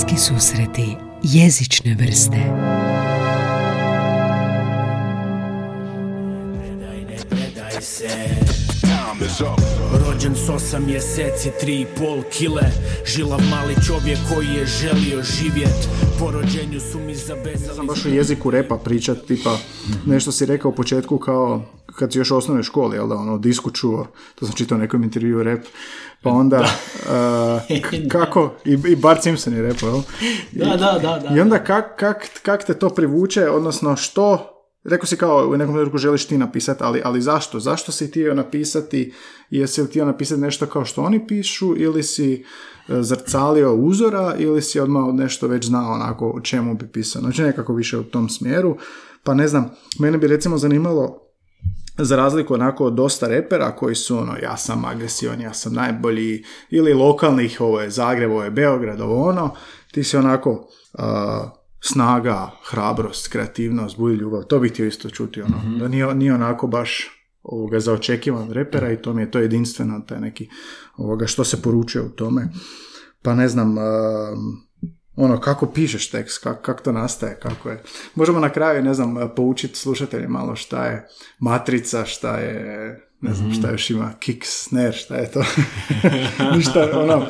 Bliski susreti jezične vrste. Ne predaj, ne predaj se. Time is up Rođen s osam mjeseci, tri i pol kile Žilav mali čovjek koji je želio živjet Po rođenju su mi zabezali Sam baš o jeziku repa pričat, tipa nešto si rekao u početku kao kad si još u osnovnoj školi, jel da, ono, disku čuo, to sam čitao u nekom intervju rep, pa onda, uh, k- kako, i, i Bart Simpson je repao, jel? Da, da, da, da. I onda kak, kak, kak te to privuče, odnosno što, rekao si kao u nekom trenutku želiš ti napisati, ali, ali zašto? Zašto si htio napisati, jesi li htio napisati nešto kao što oni pišu, ili si e, zrcalio uzora, ili si odmah nešto već znao onako o čemu bi pisao. Znači nekako više u tom smjeru. Pa ne znam, mene bi recimo zanimalo za razliku onako od dosta repera koji su ono, ja sam agresivan, ja sam najbolji, ili lokalnih, ovo je Zagreb, ovo je Beograd, ovo ono, ti si onako a, snaga, hrabrost, kreativnost, bulj ljubav, to bih htio isto čuti, ono, da nije, nije onako baš ovoga za očekivan repera i to mi je to jedinstveno, taj neki, ovoga, što se poručuje u tome. Pa ne znam, um, ono, kako pišeš tekst, kako, kako to nastaje, kako je. Možemo na kraju, ne znam, poučiti slušatelje malo šta je matrica, šta je, ne znam, šta još ima, kick, snare, šta je to. Ništa, ono,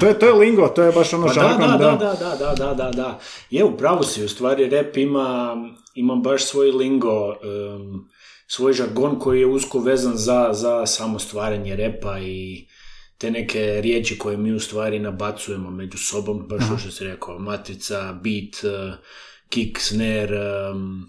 to je, to je lingo, to je baš ono Pa da, žargon, da, da, da, da, da, da, da, da. Je, u pravu si, u stvari rap ima, ima baš svoj lingo, em, svoj žargon koji je usko vezan za, za samo stvaranje repa i te neke riječi koje mi u stvari nabacujemo među sobom, baš što što si rekao, matrica, beat, eh, kick, snare, em,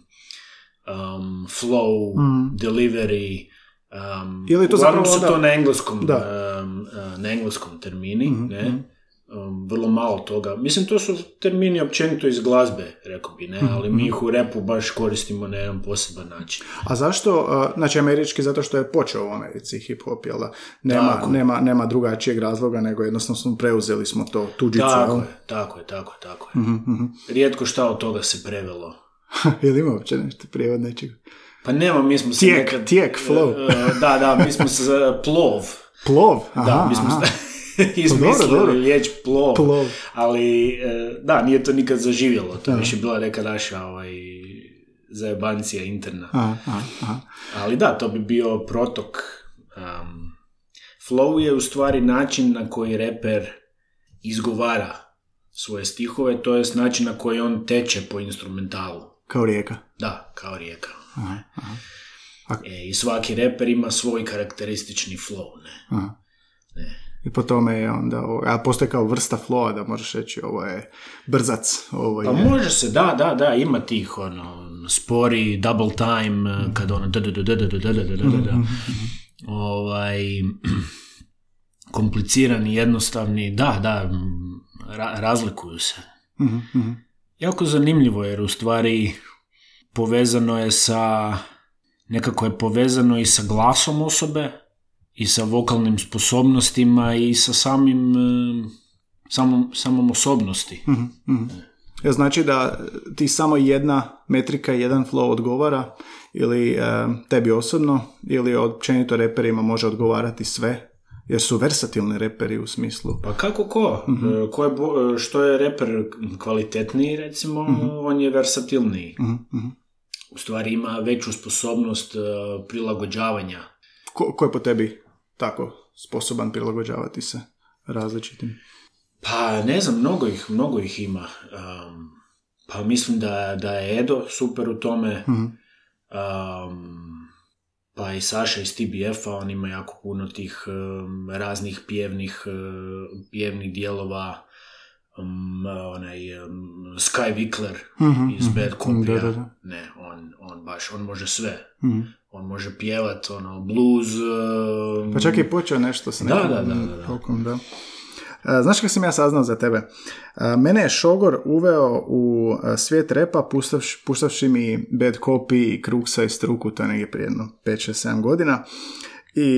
em, flow, delivery, em, Ili to zapravo su to na engleskom, Da. Mhm, eh, na engleskom termini, ne? Um, vrlo malo toga. Mislim, to su termini općenito iz glazbe, rekao bi, Mhm, ne, ali mi ih u repu baš koristimo na jedan poseban način. A zašto, uh, znači američki zato što je počeo u Americi hip-hop, jel da? Nema, Tako. nema, nema drugačijeg razloga, nego jednostavno smo preuzeli smo to tuđicu, Tako jel? je, tako je, tako je, tako je. Mhm, Rijetko šta od toga se prevelo. Ili ima uopće nešto prijevod nečeg? Pa nema, mi smo se Tijek, nekad... tijek, flow. E, e, da, da, mi smo se plov. Plov? Aha, Da, mi smo aha. izmislili dobro. riječ plov. Plov. Ali, e, da, nije to nikad zaživjelo. To je više bila neka naša ovaj, zajebancija interna. Aha, aha. Ali da, to bi bio protok. Um, flow je u stvari način na koji reper izgovara svoje stihove, to je način na koji on teče po instrumentalu. Kao rijeka. Da, kao rijeka. Aha, aha. A- E, I svaki reper ima svoj karakteristični flow. Ne? Aha. I po tome je onda, a postoje kao vrsta flowa da možeš reći ovo je brzac, ovo Pa je... može se, da, da, da, ima tih, ono, spori, double time, eh, kad ono, da, da, da, da, da, da, da, da, da, da, da. ovaj, komplicirani, jednostavni, da, da, mm, ra- razlikuju se. Mhm, mhm. Jako zanimljivo jer u stvari povezano je sa, nekako je povezano i sa glasom osobe i sa vokalnim sposobnostima i sa samim, eh, samom, samom osobnosti. Mhm, mhm. Jel znači da ti samo jedna metrika, jedan flow odgovara ili e, tebi osobno ili općenito reperima može odgovarati sve jer su versatilni reperi u smislu. Pa kako ko? Mhm. E, ko je e, što je reper kvalitetniji, recimo, on je versatilniji. Mhm, mhm. U stvari ima veću sposobnost e, prilagođavanja. Ko, ko je po tebi tako sposoban prilagođavati se različitim? Pa ne znam, mnogo ih, mnogo ih ima. Um, pa mislim da, da je Edo super u tome. Um, pa i Saša iz TBF-a, on ima jako puno tih um, raznih pjevnih, uh, pjevnih dijelova. Um, onaj um, Sky Wickler Mhm, iz mhm. Bad Copy-a. Da, da, da. Ne, on, on baš, on može sve. Mhm. On može pjevat, ono, blues. um, Pa čak je počeo nešto Da, nekim da, da, da, da. folkom, da. E, Znaš kako sam ja saznao za tebe? E, Mene je Šogor uveo u e, svijet repa pustavši, puštavši mi Bad Copy i Kruksa i Struku, to je negdje prije jedno 5-6-7 godina. I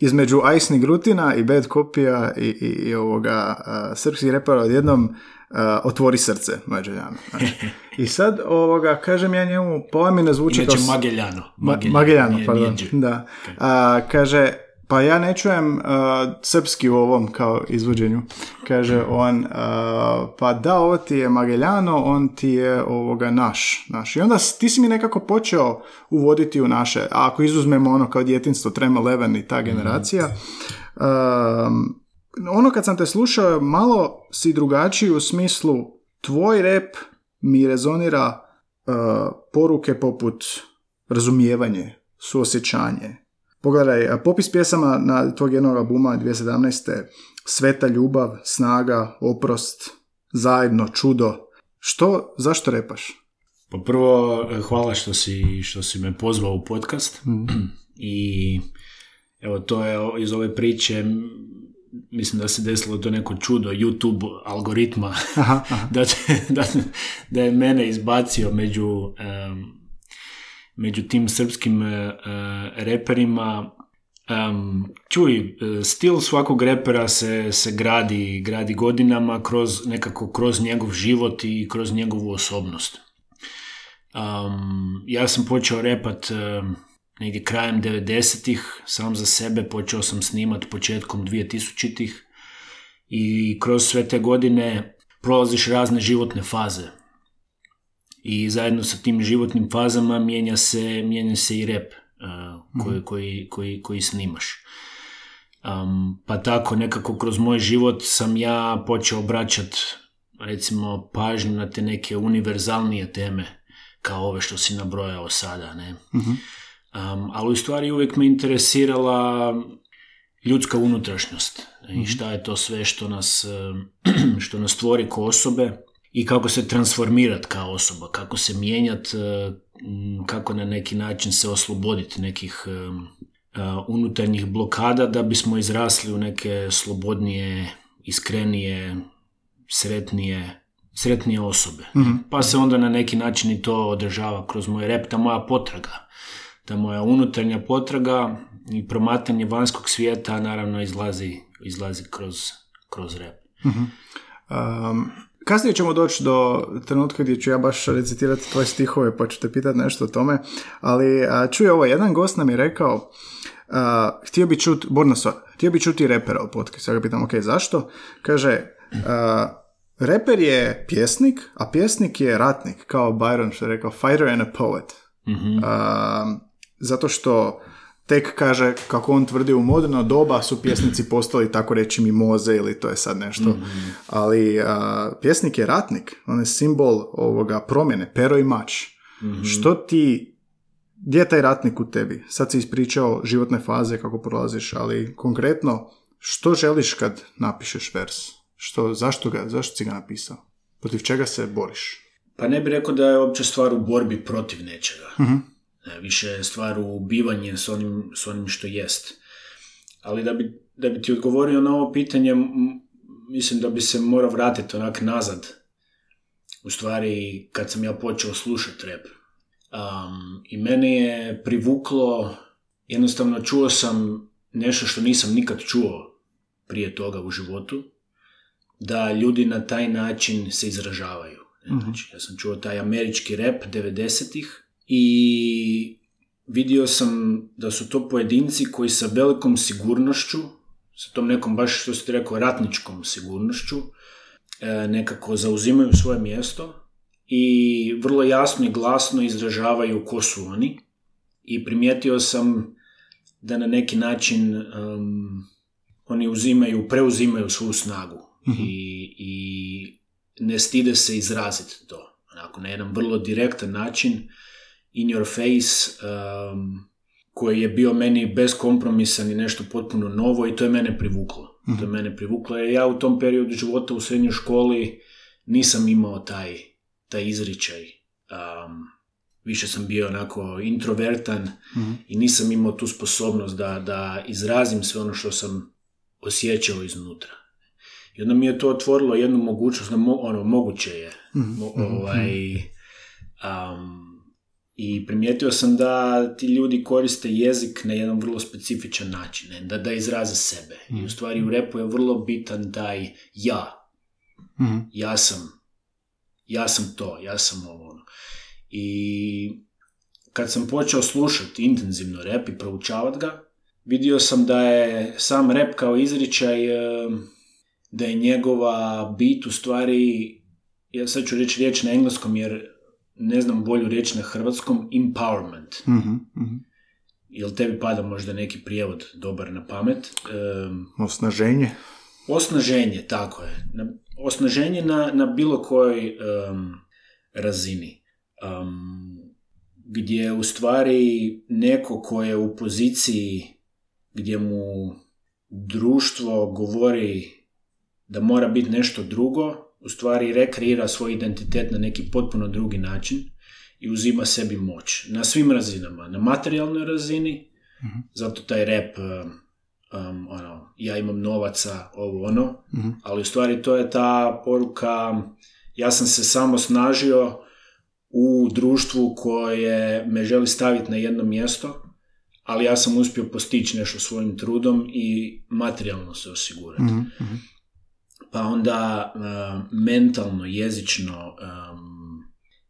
između Ajsni Grutina i Bad Copy-a i, i, i ovoga srpskih repera odjednom otvori srce Mađaljanu. Znači. I sad ovoga, kažem ja njemu, pa ovaj mi ne zvuči Inače kao... Mageljano. Ma- Mageljano, nije- pardon. nije. Da. A, kaže, pa ja ne čujem a, srpski u ovom kao izvođenju. kaže on, a, pa da, ovo ti je Mageljano, on ti je ovoga naš, naš. I onda ti si mi nekako počeo uvoditi u naše, a ako izuzmemo ono kao djetinstvo, Trema Leven i ta generacija, um, ono kad sam te slušao, malo si drugačiji u smislu tvoj rep mi rezonira uh, poruke poput razumijevanje, suosjećanje. Pogledaj, a popis pjesama na tvog jednog albuma 2017. Sveta ljubav, snaga, oprost, zajedno, čudo. Što, zašto repaš? Pa prvo, eh, hvala što si, što si me pozvao u podcast. I evo, to je iz ove priče, mislim da se desilo to neko čudo YouTube algoritma, Aha, aha. da, da, da je mene izbacio među, em, među tim srpskim e, e, reperima. Em, čuj, e, stil svakog repera se, se gradi, gradi godinama kroz nekako kroz njegov život i kroz njegovu osobnost. Um, ja sam počeo repat um, negdje krajem 90-ih, sam za sebe počeo sam snimat početkom 2000-ih i kroz sve te godine prolaziš razne životne faze. I zajedno sa tim životnim fazama mijenja se, mijenja se i rep uh, koji, koji, koji, koji snimaš. Um, pa tako nekako kroz moj život sam ja počeo obraćat recimo pažnju na te neke univerzalnije teme kao ove što si nabrojao sada, ne? Mhm. Um, ali u stvari uvijek me interesirala ljudska unutrašnjost i šta je to sve što nas, um, što nas tvori kao osobe i kako se transformirat kao osoba, kako se mijenjat, uh, m, kako na neki način se osloboditi nekih um, uh, unutarnjih blokada da bismo izrasli u neke slobodnije, iskrenije, sretnije, sretnije osobe. Pa se onda na neki način i to održava kroz moj rep, ta moja potraga. Ta moja unutarnja potraga i promatranje vanjskog svijeta naravno izlazi, izlazi kroz, kroz rep. Um, kasnije ćemo doći do trenutka gdje ću ja baš recitirati tvoje stihove pa ću te pitati nešto o tome, ali a, čuj ovo, jedan gost nam je rekao a, htio bi čuti, Borna Sor, htio bi čuti repera u podcastu. Ja ga pitam, ok, zašto? Kaže, a, reper je pjesnik, a pjesnik je ratnik, kao Byron što je rekao, fighter and a poet. A, zato što tek kaže, kako on tvrdi u moderno doba su pjesnici postali tako reći mimoze ili to je sad nešto. Ali a, pjesnik je ratnik, on je simbol ovoga promjene, pero i mač. Što ti, gdje je taj ratnik u tebi? Sad si ispričao životne faze kako prolaziš, ali konkretno, što želiš kad napišeš vers? Što, zašto, ga, zašto si ga napisao? Protiv čega se boriš? Pa ne bih rekao da je uopće stvar u borbi protiv nečega. E, Više je stvar u bivanje s onim, s onim što jest. Ali da bi, da bi ti odgovorio na ovo pitanje, mislim da bi se morao vratiti onak nazad. U stvari, kad sam ja počeo slušati rap. Um, I mene je privuklo, jednostavno čuo sam nešto što nisam nikad čuo prije toga u životu, da ljudi na taj način se izražavaju. Ne? Znači, ja sam čuo taj američki rap 90-ih i vidio sam da su to pojedinci koji sa velikom sigurnošću, sa tom nekom baš što ste rekao ratničkom sigurnošću, e, nekako zauzimaju svoje mjesto i vrlo jasno i glasno izražavaju ko su oni. I primijetio sam da na neki način em, oni uzimaju, preuzimaju svu snagu i, i ne stide se izraziti to. Onako, na jedan vrlo direktan način, in your face, um, koji je bio meni beskompromisan i nešto potpuno novo i to je mene privuklo. To je mene privuklo jer ja u tom periodu života u srednjoj školi nisam imao taj, taj izričaj. Um, više sam bio onako introvertan i nisam imao tu sposobnost da, da izrazim sve ono što sam osjećao iznutra. I onda mi je to otvorilo jednu mogućnost, ono, moguće je. Mo- ovaj, um, I primijetio sam da ti ljudi koriste jezik na jedan vrlo specifičan način? Da, da izraze sebe. I u stvari u repu je vrlo bitan taj ja. Mhm. Ja sam, ja sam to, ja sam ovo. ono. I kad sam počeo slušati intenzivno rep i proučavat ga, vidio sam da je sam rep kao izričaj da je njegova bit u stvari, ja sad ću reći riječ na engleskom jer ne znam bolju riječ na hrvatskom, empowerment. Mhm, mhm. Jel tebi pada možda neki prijevod dobar na pamet? Em, Osnaženje. osnaženje, tako je. Na, osnaženje na, na bilo kojoj em, razini. Em, gdje u stvari neko ko je u poziciji gdje mu društvo govori da mora biti nešto drugo, u stvari rekreira svoj identitet na neki potpuno drugi način i uzima sebi moć. Na svim razinama. Na materijalnoj razini, zato taj rap, um, um, ono, ja imam novaca, ovo ono, Mhm. ali u stvari to je ta poruka, ja sam se samo snažio u društvu koje me želi staviti na jedno mjesto, ali ja sam uspio postići nešto svojim trudom i materijalno se osigurati. Mhm, mhm. Pa onda uh, mentalno, jezično, um,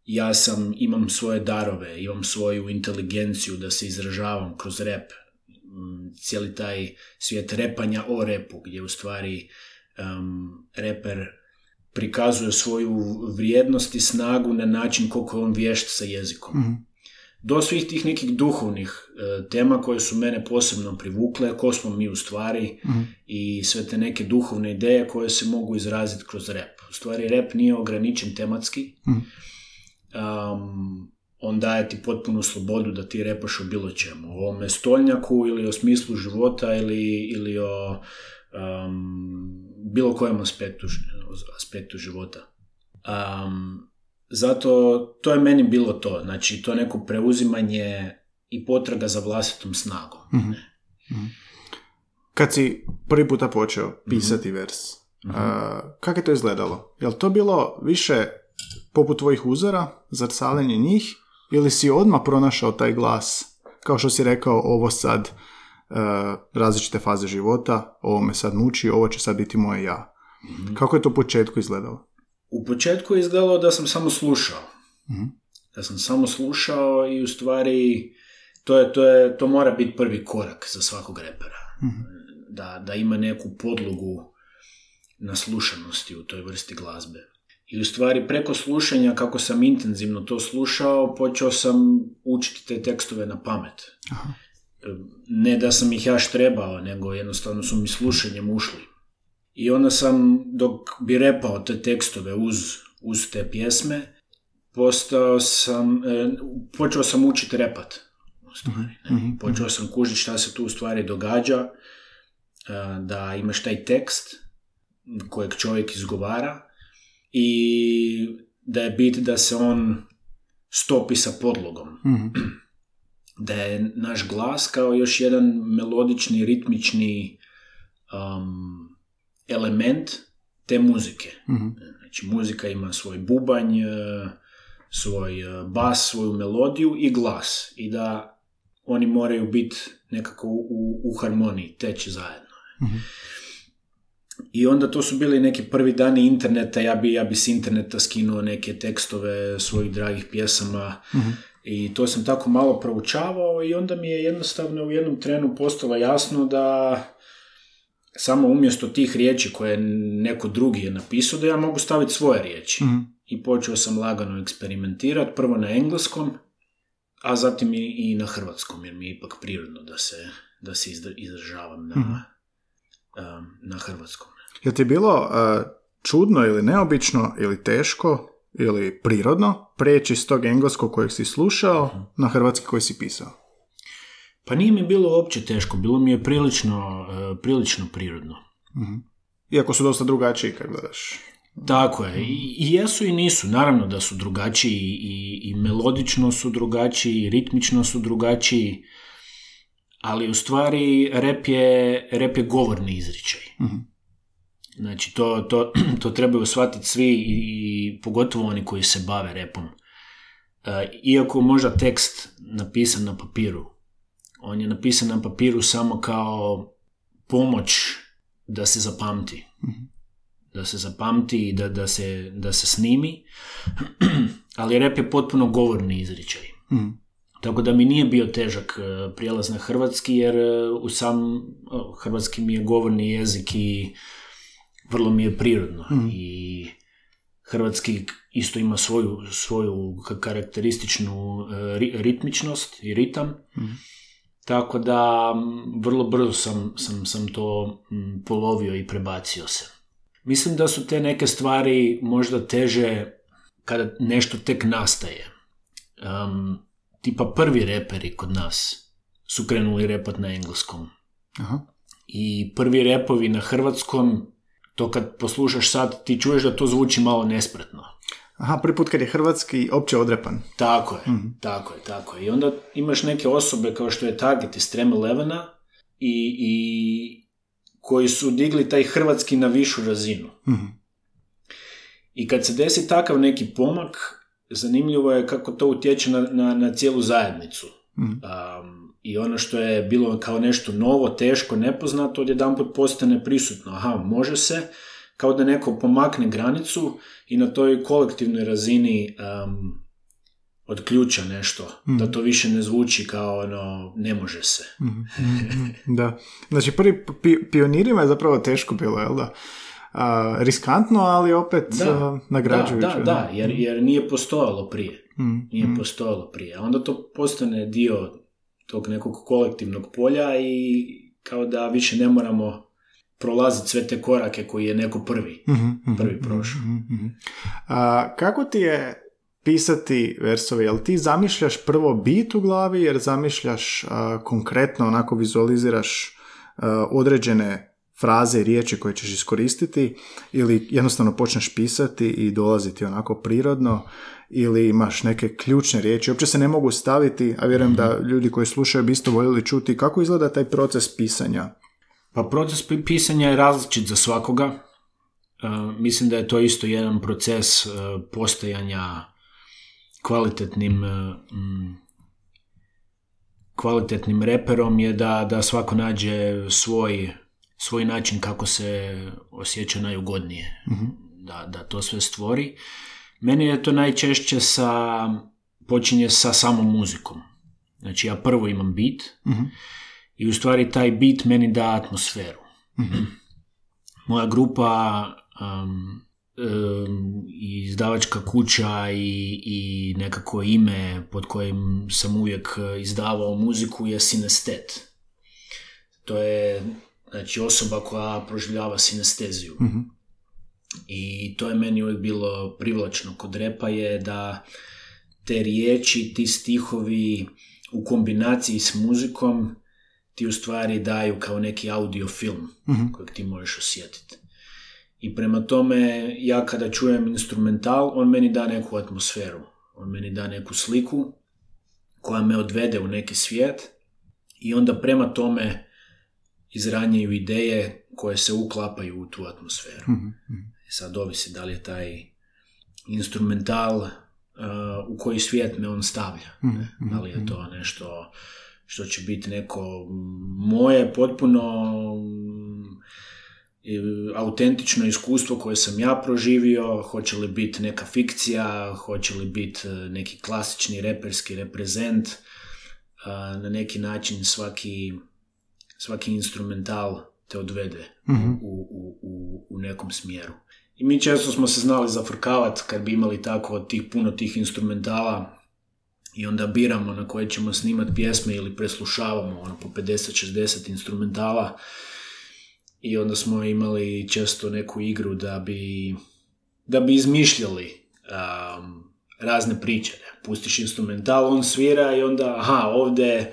ja sam, imam svoje darove, imam svoju inteligenciju da se izražavam kroz rep. Mm, Cijeli taj svijet repanja o repu, gdje u stvari um, reper prikazuje svoju vrijednost i snagu na način koliko je on vješt sa jezikom. Mhm. Do svih tih nekih duhovnih e, tema koje su mene posebno privukle, ko smo mi u stvari Mhm. i sve te neke duhovne ideje koje se mogu izraziti kroz rep. U stvari rep nije ograničen tematski, Mhm. um, on daje ti potpunu slobodu da ti repaš o bilo čemu. O ovome stolnjaku ili o smislu života ili, ili o um, bilo kojem aspektu, aspektu života. Um, zato to je meni bilo to, znači to neko preuzimanje i potraga za vlastitom snagom. Mhm. Kad si prvi puta počeo pisati vers, Mhm. a, kako je to izgledalo? Je li to bilo više poput tvojih uzora, zrcaljenje njih, ili si odmah pronašao taj glas, kao što si rekao, ovo sad e, različite faze života, ovo me sad muči, ovo će sad biti moje ja. Mhm. Kako je to u početku izgledalo? U početku je izgledalo da sam samo slušao. Mhm. Da sam samo slušao i u stvari to, je, to, je, to mora biti prvi korak za svakog repera. Mhm. Da, da ima neku podlogu naslušanosti u toj vrsti glazbe. I u stvari preko slušanja, kako sam intenzivno to slušao, počeo sam učiti te tekstove na pamet. Aha. Ne da sam ih ja štrebao, nego jednostavno su mi slušanjem ušli. I onda sam, dok bi repao te tekstove uz, uz te pjesme, postao sam, e, počeo sam učiti repat. Stvari, ne. mhm, Počeo sam kužiti šta se tu u stvari događa, e, da imaš taj tekst kojeg čovjek izgovara i da je bit da se on stopi sa podlogom. Mhm. Da je naš glas kao još jedan melodični, ritmični um, element te muzike. Mhm. Znači, muzika ima svoj bubanj, e, svoj e, bas, svoju melodiju i glas. I da oni moraju biti nekako u, u harmoniji, teći zajedno. Mhm. I onda to su bili neki prvi dani interneta, ja bi, ja bi s interneta skinuo neke tekstove svojih dragih pjesama Mhm. i to sam tako malo proučavao i onda mi je jednostavno u jednom trenu postalo jasno da samo umjesto tih riječi koje neko drugi je napisao, da ja mogu staviti svoje riječi. Mhm. I počeo sam lagano eksperimentirati, prvo na engleskom, a zatim i, i na hrvatskom, jer mi je ipak prirodno da se, da se izražavam na, Mhm. um, na hrvatskom. Je ti bilo e, čudno ili neobično ili teško ili prirodno preći s tog engleskog kojeg si slušao na hrvatski koji si pisao? Pa nije mi bilo uopće teško, bilo mi je prilično, e, prilično prirodno. Mhm. Iako su dosta drugačiji kad gledaš. Tako je, I, jesu i nisu, naravno da su drugačiji i, i melodično su drugačiji, i ritmično su drugačiji, ali u stvari rep je, rep je govorni izričaj. Mhm. Znači, to, to, to trebaju shvatiti svi i, i pogotovo oni koji se bave repom. E, iako možda tekst napisan na papiru, on je napisan na papiru samo kao pomoć da se zapamti. Da se zapamti i da, da, se, da se snimi, ali rep je potpuno govorni izričaj. Mhm. Tako da mi nije bio težak e, prijelaz na hrvatski, jer e, u sam o, hrvatski mi je govorni jezik i vrlo mi je prirodno i hrvatski isto ima svoju, svoju ka- karakterističnu e, ri- ritmičnost i ritam. Tako da vrlo brzo sam, sam, sam to polovio i prebacio se. Mislim da su te neke stvari možda teže kada nešto tek nastaje. Um, tipa prvi reperi kod nas su krenuli repat na engleskom. Aha. I prvi repovi na hrvatskom, to kad poslušaš sad, ti čuješ da to zvuči malo nespretno. Aha, prvi put kad je hrvatski opće odrepan. Tako je, tako je, tako je. I onda imaš neke osobe kao što je Target iz Trem Elevena i, i koji su digli taj hrvatski na višu razinu. Mhm. I kad se desi takav neki pomak, zanimljivo je kako to utječe na, na, na cijelu zajednicu. Mhm. Um, I ono što je bilo kao nešto novo, teško, nepoznato, odjedanput postane prisutno. Aha, može se, kao da neko pomakne granicu i na toj kolektivnoj razini um, odključa nešto. Da to više ne zvuči kao ono, ne može se. Mhm. Da. Znači, prvi pi- pionirima je zapravo teško bilo, jel da? A, riskantno, ali opet a, nagrađujuće. Da, da, da, jer, jer nije postojalo prije. Mhm. Nije postojalo prije. A onda to postane dio tog nekog kolektivnog polja i kao da više ne moramo prolaziti sve te korake koji je neko prvi, Mhm, mhm, prvi prošao. mhm, mhm. A, kako ti je pisati versove? Jel ti zamišljaš prvo bit u glavi, jer zamišljaš a, konkretno, onako vizualiziraš a, određene fraze i riječi koje ćeš iskoristiti ili jednostavno počneš pisati i dolaziti onako prirodno ili imaš neke ključne riječi, uopće se ne mogu staviti, a vjerujem da ljudi koji slušaju bi isto voljeli čuti kako izgleda taj proces pisanja. Pa proces pi- pisanja je različit za svakoga. E, mislim da je to isto jedan proces e, postajanja kvalitetnim e, kvalitetnim reperom je da, da svako nađe svoj, svoj način kako se osjeća najugodnije. Da, da to sve stvori. Meni je to najčešće sa, počinje sa samom muzikom. Znači ja prvo imam beat, i u stvari taj beat meni da atmosferu. Moja grupa um, um, i izdavačka kuća i, i nekako ime pod kojim sam uvijek izdavao muziku je sinestet. To je znači, osoba koja proživljava sinesteziju. I to je meni uvijek bilo privlačno kod repa je da te riječi, ti stihovi u kombinaciji s muzikom ti u stvari daju kao neki audio film kojeg ti možeš osjetiti. I prema tome, ja kada čujem instrumental, on meni da neku atmosferu. On meni da neku sliku koja me odvede u neki svijet i onda prema tome izranjaju ideje koje se uklapaju u tu atmosferu. I sad ovisi da li je taj instrumental uh, u koji svijet me on stavlja. ne? Da li je to nešto što će biti neko moje potpuno i autentično iskustvo koje sam ja proživio, hoće li biti neka fikcija, hoće li biti e, neki klasični reperski reprezent, a, na neki način svaki, svaki instrumental te odvede u, u, u, u nekom smjeru. I mi često smo se znali zafrkavati kad bi imali tako tih, puno tih instrumentala i onda biramo na koje ćemo snimati pjesme ili preslušavamo ono po 50-60 instrumentala i onda smo imali često neku igru da bi, da bi izmišljali um, razne priče. Pustiš instrumental, on svira i onda, aha, ovdje,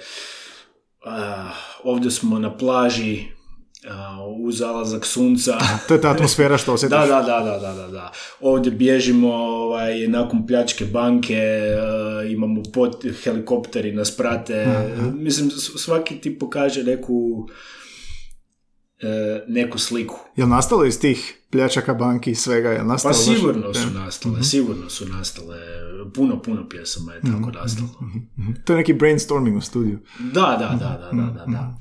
ah, ovdje smo na plaži u zalazak sunca. To je ta atmosfera što osjetiš. Da, da, da, da, da, da. Ovdje bježimo ovaj, nakon pljačke banke, eh, imamo pot, helikopteri nas prate. Mislim, s- svaki ti pokaže neku, eh, neku sliku. Jel nastalo iz tih pljačaka banki i svega? Pa nastalo baš- sigurno su nastale, sigurno su nastale. Puno, puno pjesama je tako nastalo. Mhm. To je neki brainstorming u studiju. Da, da, da, da, da, da, da.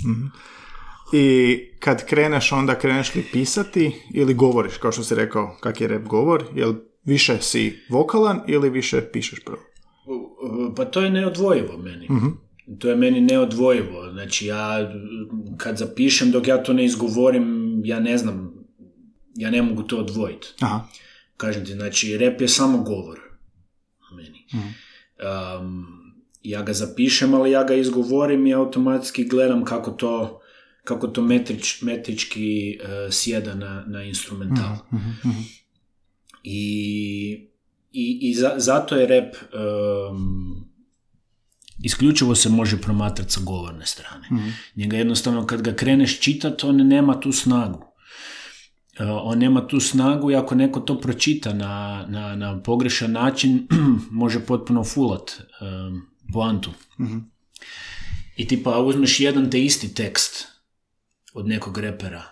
I kad kreneš, onda kreneš li pisati ili govoriš, kao što si rekao, kak je rap govor, jel više si vokalan ili više pišeš prvo? Pa to je neodvojivo meni. To je meni neodvojivo. Znači ja kad zapišem dok ja to ne izgovorim, ja ne znam ja ne mogu to odvojiti. Aha. Kažem ti, znači, rep je samo govor. Meni. Mhm. Um, ja ga zapišem, ali ja ga izgovorim i automatski gledam kako to kako to metrič, metrički uh, sjeda na, na instrumental. Mhm, mhm. I, i, i za- zato je rap um, isključivo se može promatrati sa govorne strane. Mhm. Njega jednostavno kad ga kreneš čitati, on nema tu snagu. Uh, on nema tu snagu i ako neko to pročita na, na, na pogrešan način, može potpuno fulat um, poantu. Mhm. I tipa uzmeš jedan te isti tekst od nekog repera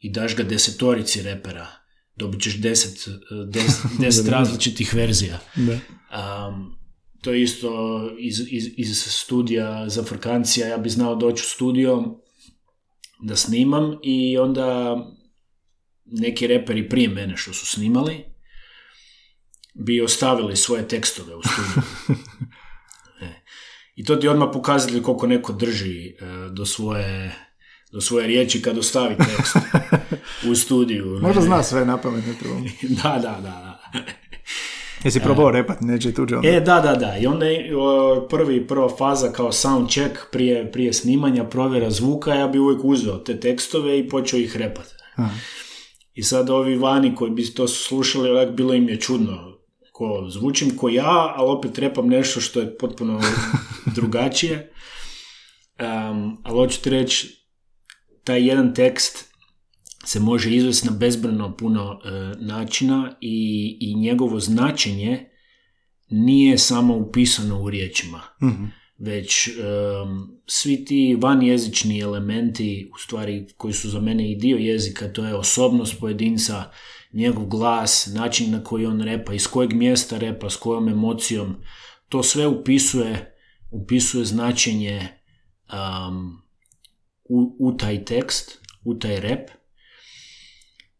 i daš ga desetorici repera, dobit ćeš deset, eh, deset, deset različitih verzija. Da. Um, to je isto iz, iz, iz studija za frkancija, ja bi znao doći u studio da snimam i onda neki reperi prije mene što su snimali bi ostavili svoje tekstove u studiju. E. I to ti odmah pokazatelj koliko neko drži e, do svoje do svoje riječi kad ostavi tekst u studiju. Možda Ne, zna sve na pamet, ne treba. Da, da, da, da. Jesi probao repat neđe tuđe onda? E, da, da, da. I onda prvi, prva faza kao sound check prije, prije snimanja, provjera zvuka, ja bi uvijek uzeo te tekstove i počeo ih repat. Aha. I sad ovi vani koji bi to slušali, onak bilo im je čudno. Ko, zvučim ko ja, ali opet repam nešto što je potpuno drugačije. Um, ali hoću ti reći, taj jedan tekst se može izvesti na bezbrano puno e, načina i, i njegovo značenje nije samo upisano u riječima, Mhm. već em, svi ti vanjezični elementi, u stvari koji su za mene i dio jezika, to je osobnost pojedinca, njegov glas, način na koji on repa, iz kojeg mjesta repa, s kojom emocijom, to sve upisuje, upisuje značenje um, u, u taj tekst, u taj rep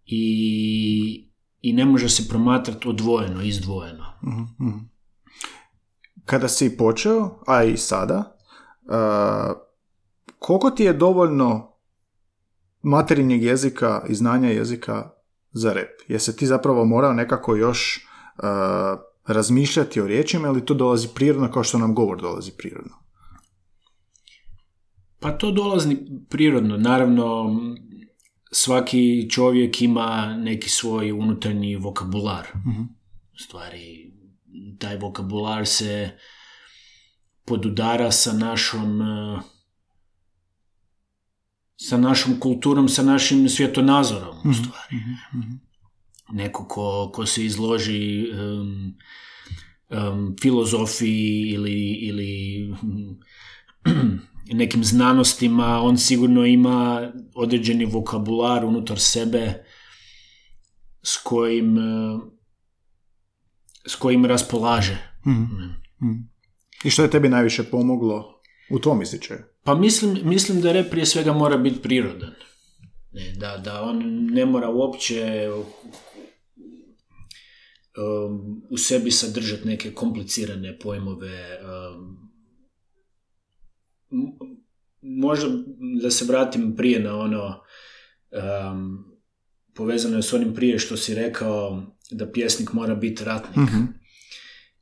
i, i ne može se promatrati odvojeno, izdvojeno. Mhm, mhm. Kada si počeo, a i sada, uh, koliko ti je dovoljno materinjeg jezika i znanja jezika za rep? Jesi ti zapravo morao nekako još uh, razmišljati o riječima ili to dolazi prirodno kao što nam govor dolazi prirodno? Pa to dolazi prirodno. Naravno, svaki čovjek ima neki svoj unutarnji vokabular. Mhm. U stvari, taj vokabular se podudara sa našom eh, sa našom kulturom, sa našim svjetonazorom, u stvari. Mhm. Neko ko, ko se izloži um, um, filozofiji ili, ili um, nekim znanostima, on sigurno ima određeni vokabular unutar sebe s kojim, uh, s kojim raspolaže. Mhm. Mhm. I što je tebi najviše pomoglo u tom izričaju? Pa mislim, mislim da rep prije svega mora biti prirodan. Ne, da, da on ne mora uopće um, u sebi sadržati neke komplicirane pojmove. Um, možda da se vratim prije na ono um, povezano je s onim prije što si rekao da pjesnik mora biti ratnik. Mhm.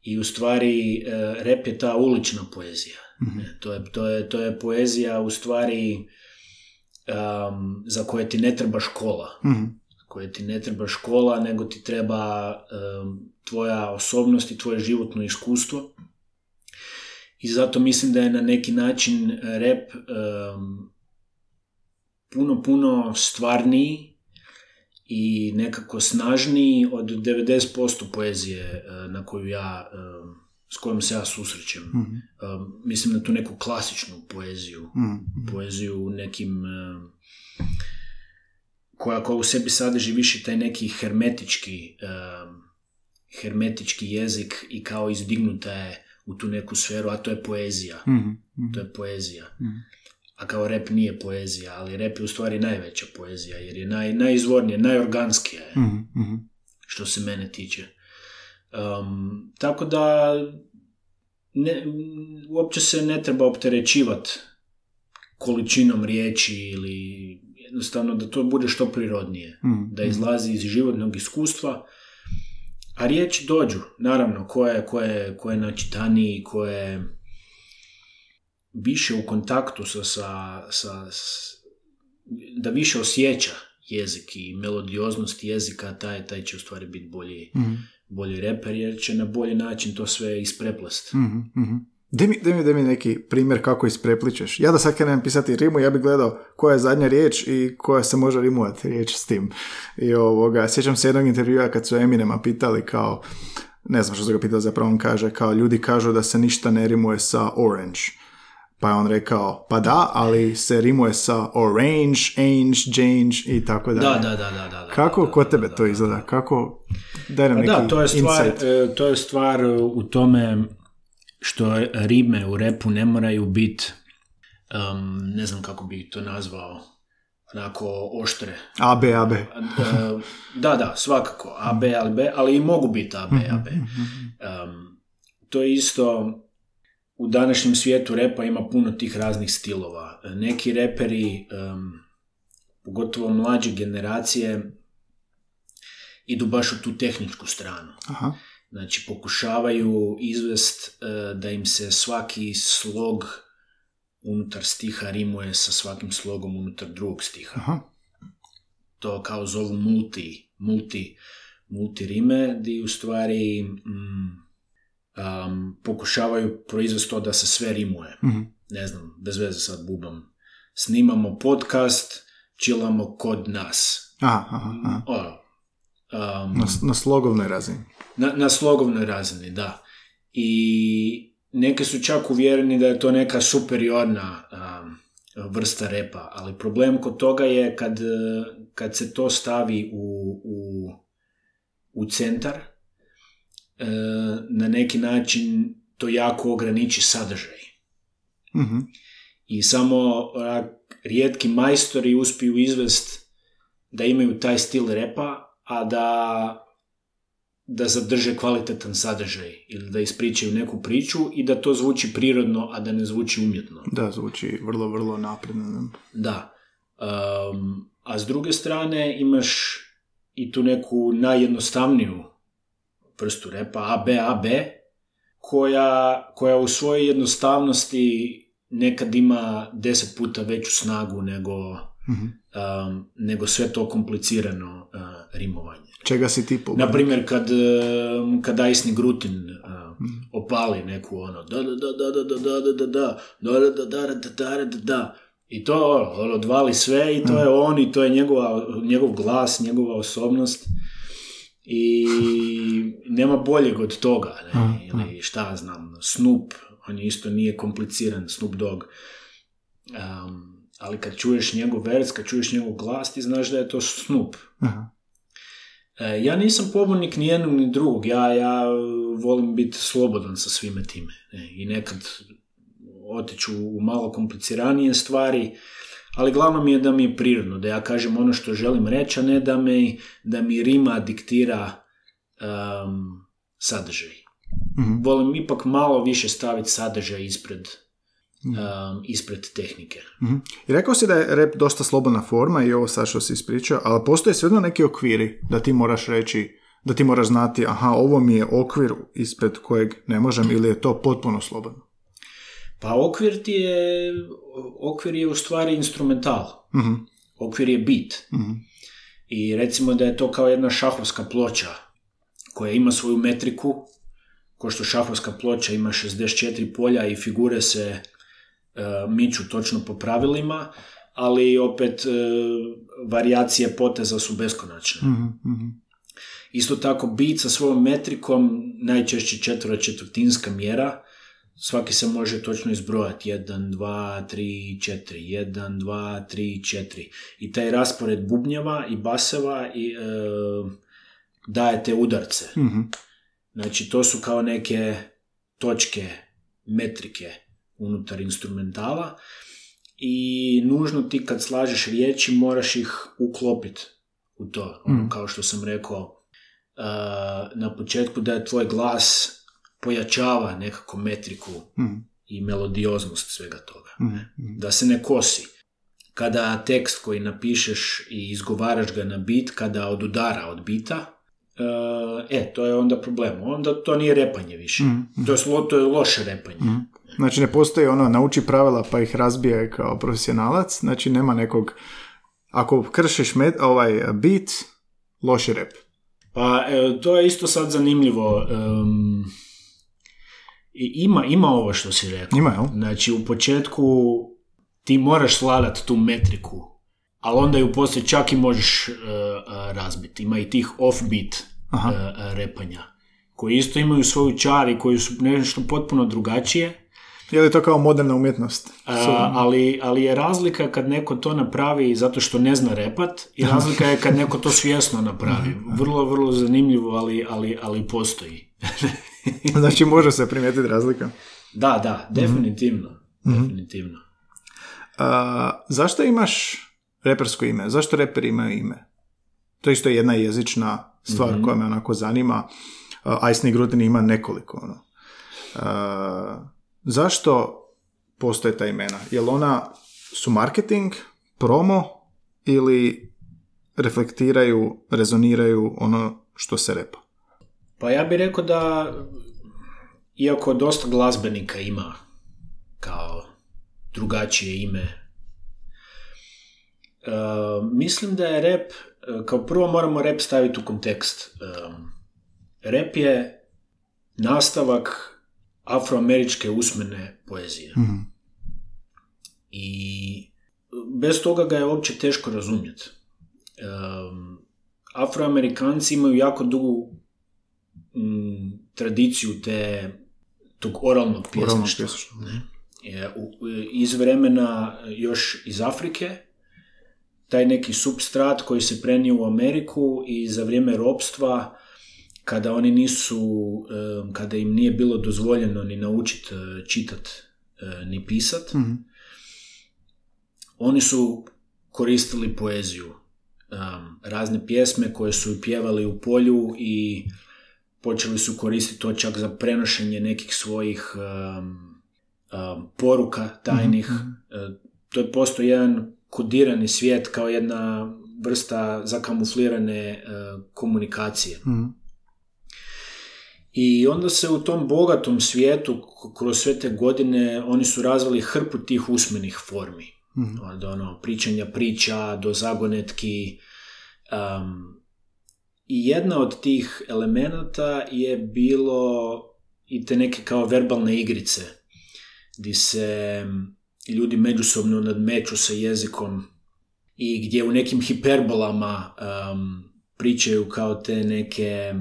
I u stvari e, rep je ta ulična poezija. Mhm. Ne, To, je, to, je, to je poezija u stvari um, za koje ti ne treba škola. Mhm. Koje ti ne treba škola, nego ti treba um, tvoja osobnost i tvoje životno iskustvo. I zato mislim da je na neki način rep um, puno, puno stvarniji i nekako snažniji od 90% poezije eh, na koju ja, eh, s kojom se ja susrećem. Mhm. Um, mislim na tu neku klasičnu poeziju, Mhm. poeziju nekim koja, koja u sebi sadrži više taj neki hermetički hermetički jezik i kao izdignuta je u tu neku sferu, a to je poezija. Mhm. Mhm. To je poezija. Mhm. A kao rep nije poezija, ali rep je u stvari najveća poezija, jer je naj, najizvornija, najorganskija je Mhm. Mhm. što se mene tiče. Um, tako da ne, uopće se ne treba opterećivati količinom riječi ili jednostavno da to bude što prirodnije, Mhm. da izlazi iz životnog iskustva, a riječi dođu, naravno, ko je, ko je, načitaniji, ko je više u kontaktu sa, sa, sa, da više osjeća jezik i melodioznost jezika, taj, taj će u stvari biti bolji, Mhm. bolji reper, jer će na bolji način to sve ispreplest. Mhm, mhm. Daj mi, daj mi, mi neki primjer kako isprepličeš. Ja da sad krenem pisati rimu, ja bih gledao koja je zadnja riječ i koja se može rimovati riječ s tim. I ovoga, sjećam se jednog intervjua kad su Eminema pitali kao, ne znam što su ga pitali, zapravo on kaže, kao ljudi kažu da se ništa ne rimuje sa orange. Pa je on rekao, pa da, ali se rimuje sa orange, ange, jange i tako dalje. Da, da, da, da, da. da, Kako da, kod tebe da, to da. izgleda? Kako, daj nam Pa neki da, to je stvar, insight. e, to je stvar u tome što rime u repu ne moraju biti, um, ne znam kako bi to nazvao, onako oštre. AB, AB. E, Da, da, svakako, A, B, ali i mogu biti A, B, A, B. Um, to je isto, u današnjem svijetu repa ima puno tih raznih stilova. Neki reperi, um, pogotovo mlađe generacije, idu baš u tu tehničku stranu. Aha. Znači, pokušavaju izvest e, da im se svaki slog unutar stiha rimuje sa svakim slogom unutar drugog stiha. Aha. To kao zovu multi, multi, multi rime, di u stvari mm, um, pokušavaju proizvesti to da se sve rimuje. Mhm. Ne znam, bez veze sad bubam. Snimamo podcast, čilamo kod nas. Aha, aha, aha. Ono, um, Na, na slogovnoj razini. na, na slogovnoj razini, da. I neke su čak uvjereni da je to neka superiorna um, vrsta repa, ali problem kod toga je kad, kad se to stavi u, u, u centar, eh, na neki način to jako ograniči sadržaj. Mhm. I samo rijetki majstori uspiju izvest da imaju taj stil repa, a da da zadrže kvalitetan sadržaj ili da ispričaju neku priču i da to zvuči prirodno, a da ne zvuči umjetno. Da, zvuči vrlo, vrlo napredno. Da. Um, a s druge strane imaš i tu neku najjednostavniju vrstu repa, AB, AB, koja, koja u svojoj jednostavnosti nekad ima deset puta veću snagu nego, Mhm. um, nego sve to komplicirano uh, rimovanje. Čega si ti. Na primjer, kad, um, kad Aisni Grutin uh, opali neku ono da da da da da da da da da da da da da da da da da da i to on odvali sve i to je on i to je njegova, njegov glas, njegova osobnost i nema boljeg od toga Mm, ne? ili šta znam Snoop, on isto nije kompliciran Snoop Dogg um, ali kad čuješ njegov vers, kad čuješ njegov glas ti znaš da je to Snoop Aha. E, Ja nisam pobornik ni jednog ni drugog, ja, ja volim biti slobodan sa svime time ne, i nekad otiću u malo kompliciranije stvari, ali glavno mi je da mi je prirodno, da ja kažem ono što želim reći, a ne da mi, da mi rima diktira um, sadržaj. Mhm. Volim ipak malo više staviti sadržaj ispred, um, ispred tehnike. Mhm. I rekao si da je rap dosta slobodna forma i ovo sad što si ispričao, ali postoje svejedno neki okviri da ti moraš reći, da ti moraš znati, aha, ovo mi je okvir ispred kojeg ne možem ili je to potpuno slobodno. Pa okvir ti je, okvir je u stvari instrumental. Mhm. Okvir je beat. Mhm. I recimo da je to kao jedna šahovska ploča koja ima svoju metriku, ko što šahovska ploča ima 64 polja i figure se miču točno po pravilima, ali opet e, varijacije poteza su beskonačne. Mhm. Mhm. Isto tako beat sa svojom metrikom, najčešće četvora četvrtinska mjera, svaki se može točno izbrojati 1, 2, 3, 4, 1, 2, 3, 4 i taj raspored bubnjeva i baseva i, e, daje te udarce. Mhm. Znači to su kao neke točke, metrike unutar instrumentala i nužno ti kad slažeš riječi moraš ih uklopiti u to. Ono, Mhm. kao što sam rekao uh, na početku da je tvoj glas pojačava nekako metriku Mhm. i melodioznost svega toga. Mhm. Da se ne kosi. kada tekst koji napišeš i izgovaraš ga na bit, kada odudara od bita, e, e, to je onda problem. Onda to nije repanje više. To, je, to je loše repanje. Znači ne postoji ono nauči pravila pa ih razbije kao profesionalac, znači nema nekog ako kršiš med, ovaj beat, loši rep. Pa e, to je isto sad zanimljivo. i- ima, ima ovo što si rekao. Ima, jel? Znači u početku ti moraš sladat tu metriku, ali onda ju poslije čak i možeš e, e, razbiti. Ima i tih offbeat e, repanja koji isto imaju svoju čar i koji su nešto potpuno drugačije. Je li to kao moderna umjetnost? A, ali, ali je razlika kad neko to napravi zato što ne zna repat i razlika je kad neko to svjesno napravi. Vrlo, vrlo zanimljivo, ali, ali, ali postoji. Znači može se primijetiti razlika. Da, da, definitivno. Definitivno. A, zašto imaš repersko ime? Zašto reperi imaju ime? To je isto jedna jezična stvar koja me onako zanima. Uh, Ice Grutin ima nekoliko. Ono. A, zašto postoje ta imena? Jel ona su marketing, promo ili reflektiraju, rezoniraju ono što se repa? Pa ja bih rekao da, iako dosta glazbenika ima kao drugačije ime, e, mislim da je rap, e, kao prvo moramo rap staviti u kontekst. E, rap je nastavak afroameričke usmene poezije. I bez toga ga je uopće teško razumjeti. Um, Afroamerikanci imaju jako dugu mm, tradiciju te tog oralnog pjesništva. u- iz vremena još iz Afrike, taj neki substrat koji se prenio u Ameriku i za vrijeme ropstva, kada oni nisu, kada im nije bilo dozvoljeno ni naučiti čitat e, ni pisat, Mhm. oni su koristili poeziju. Razne pjesme koje su pjevali u polju i počeli su koristiti to čak za prenošenje nekih svojih poruka tajnih. E, to je posto jedan kodirani svijet kao jedna vrsta zakamuflirane e, komunikacije. Mhm. I onda se u tom bogatom svijetu, kroz sve te godine, oni su razvili hrpu tih usmenih formi. Mhm. Od ono, pričanja priča do zagonetki. Um, I jedna od tih elemenata je bilo i te neke kao verbalne igrice, gdje se ljudi međusobno nadmeću sa jezikom i gdje u nekim hiperbolama um, pričaju kao te neke,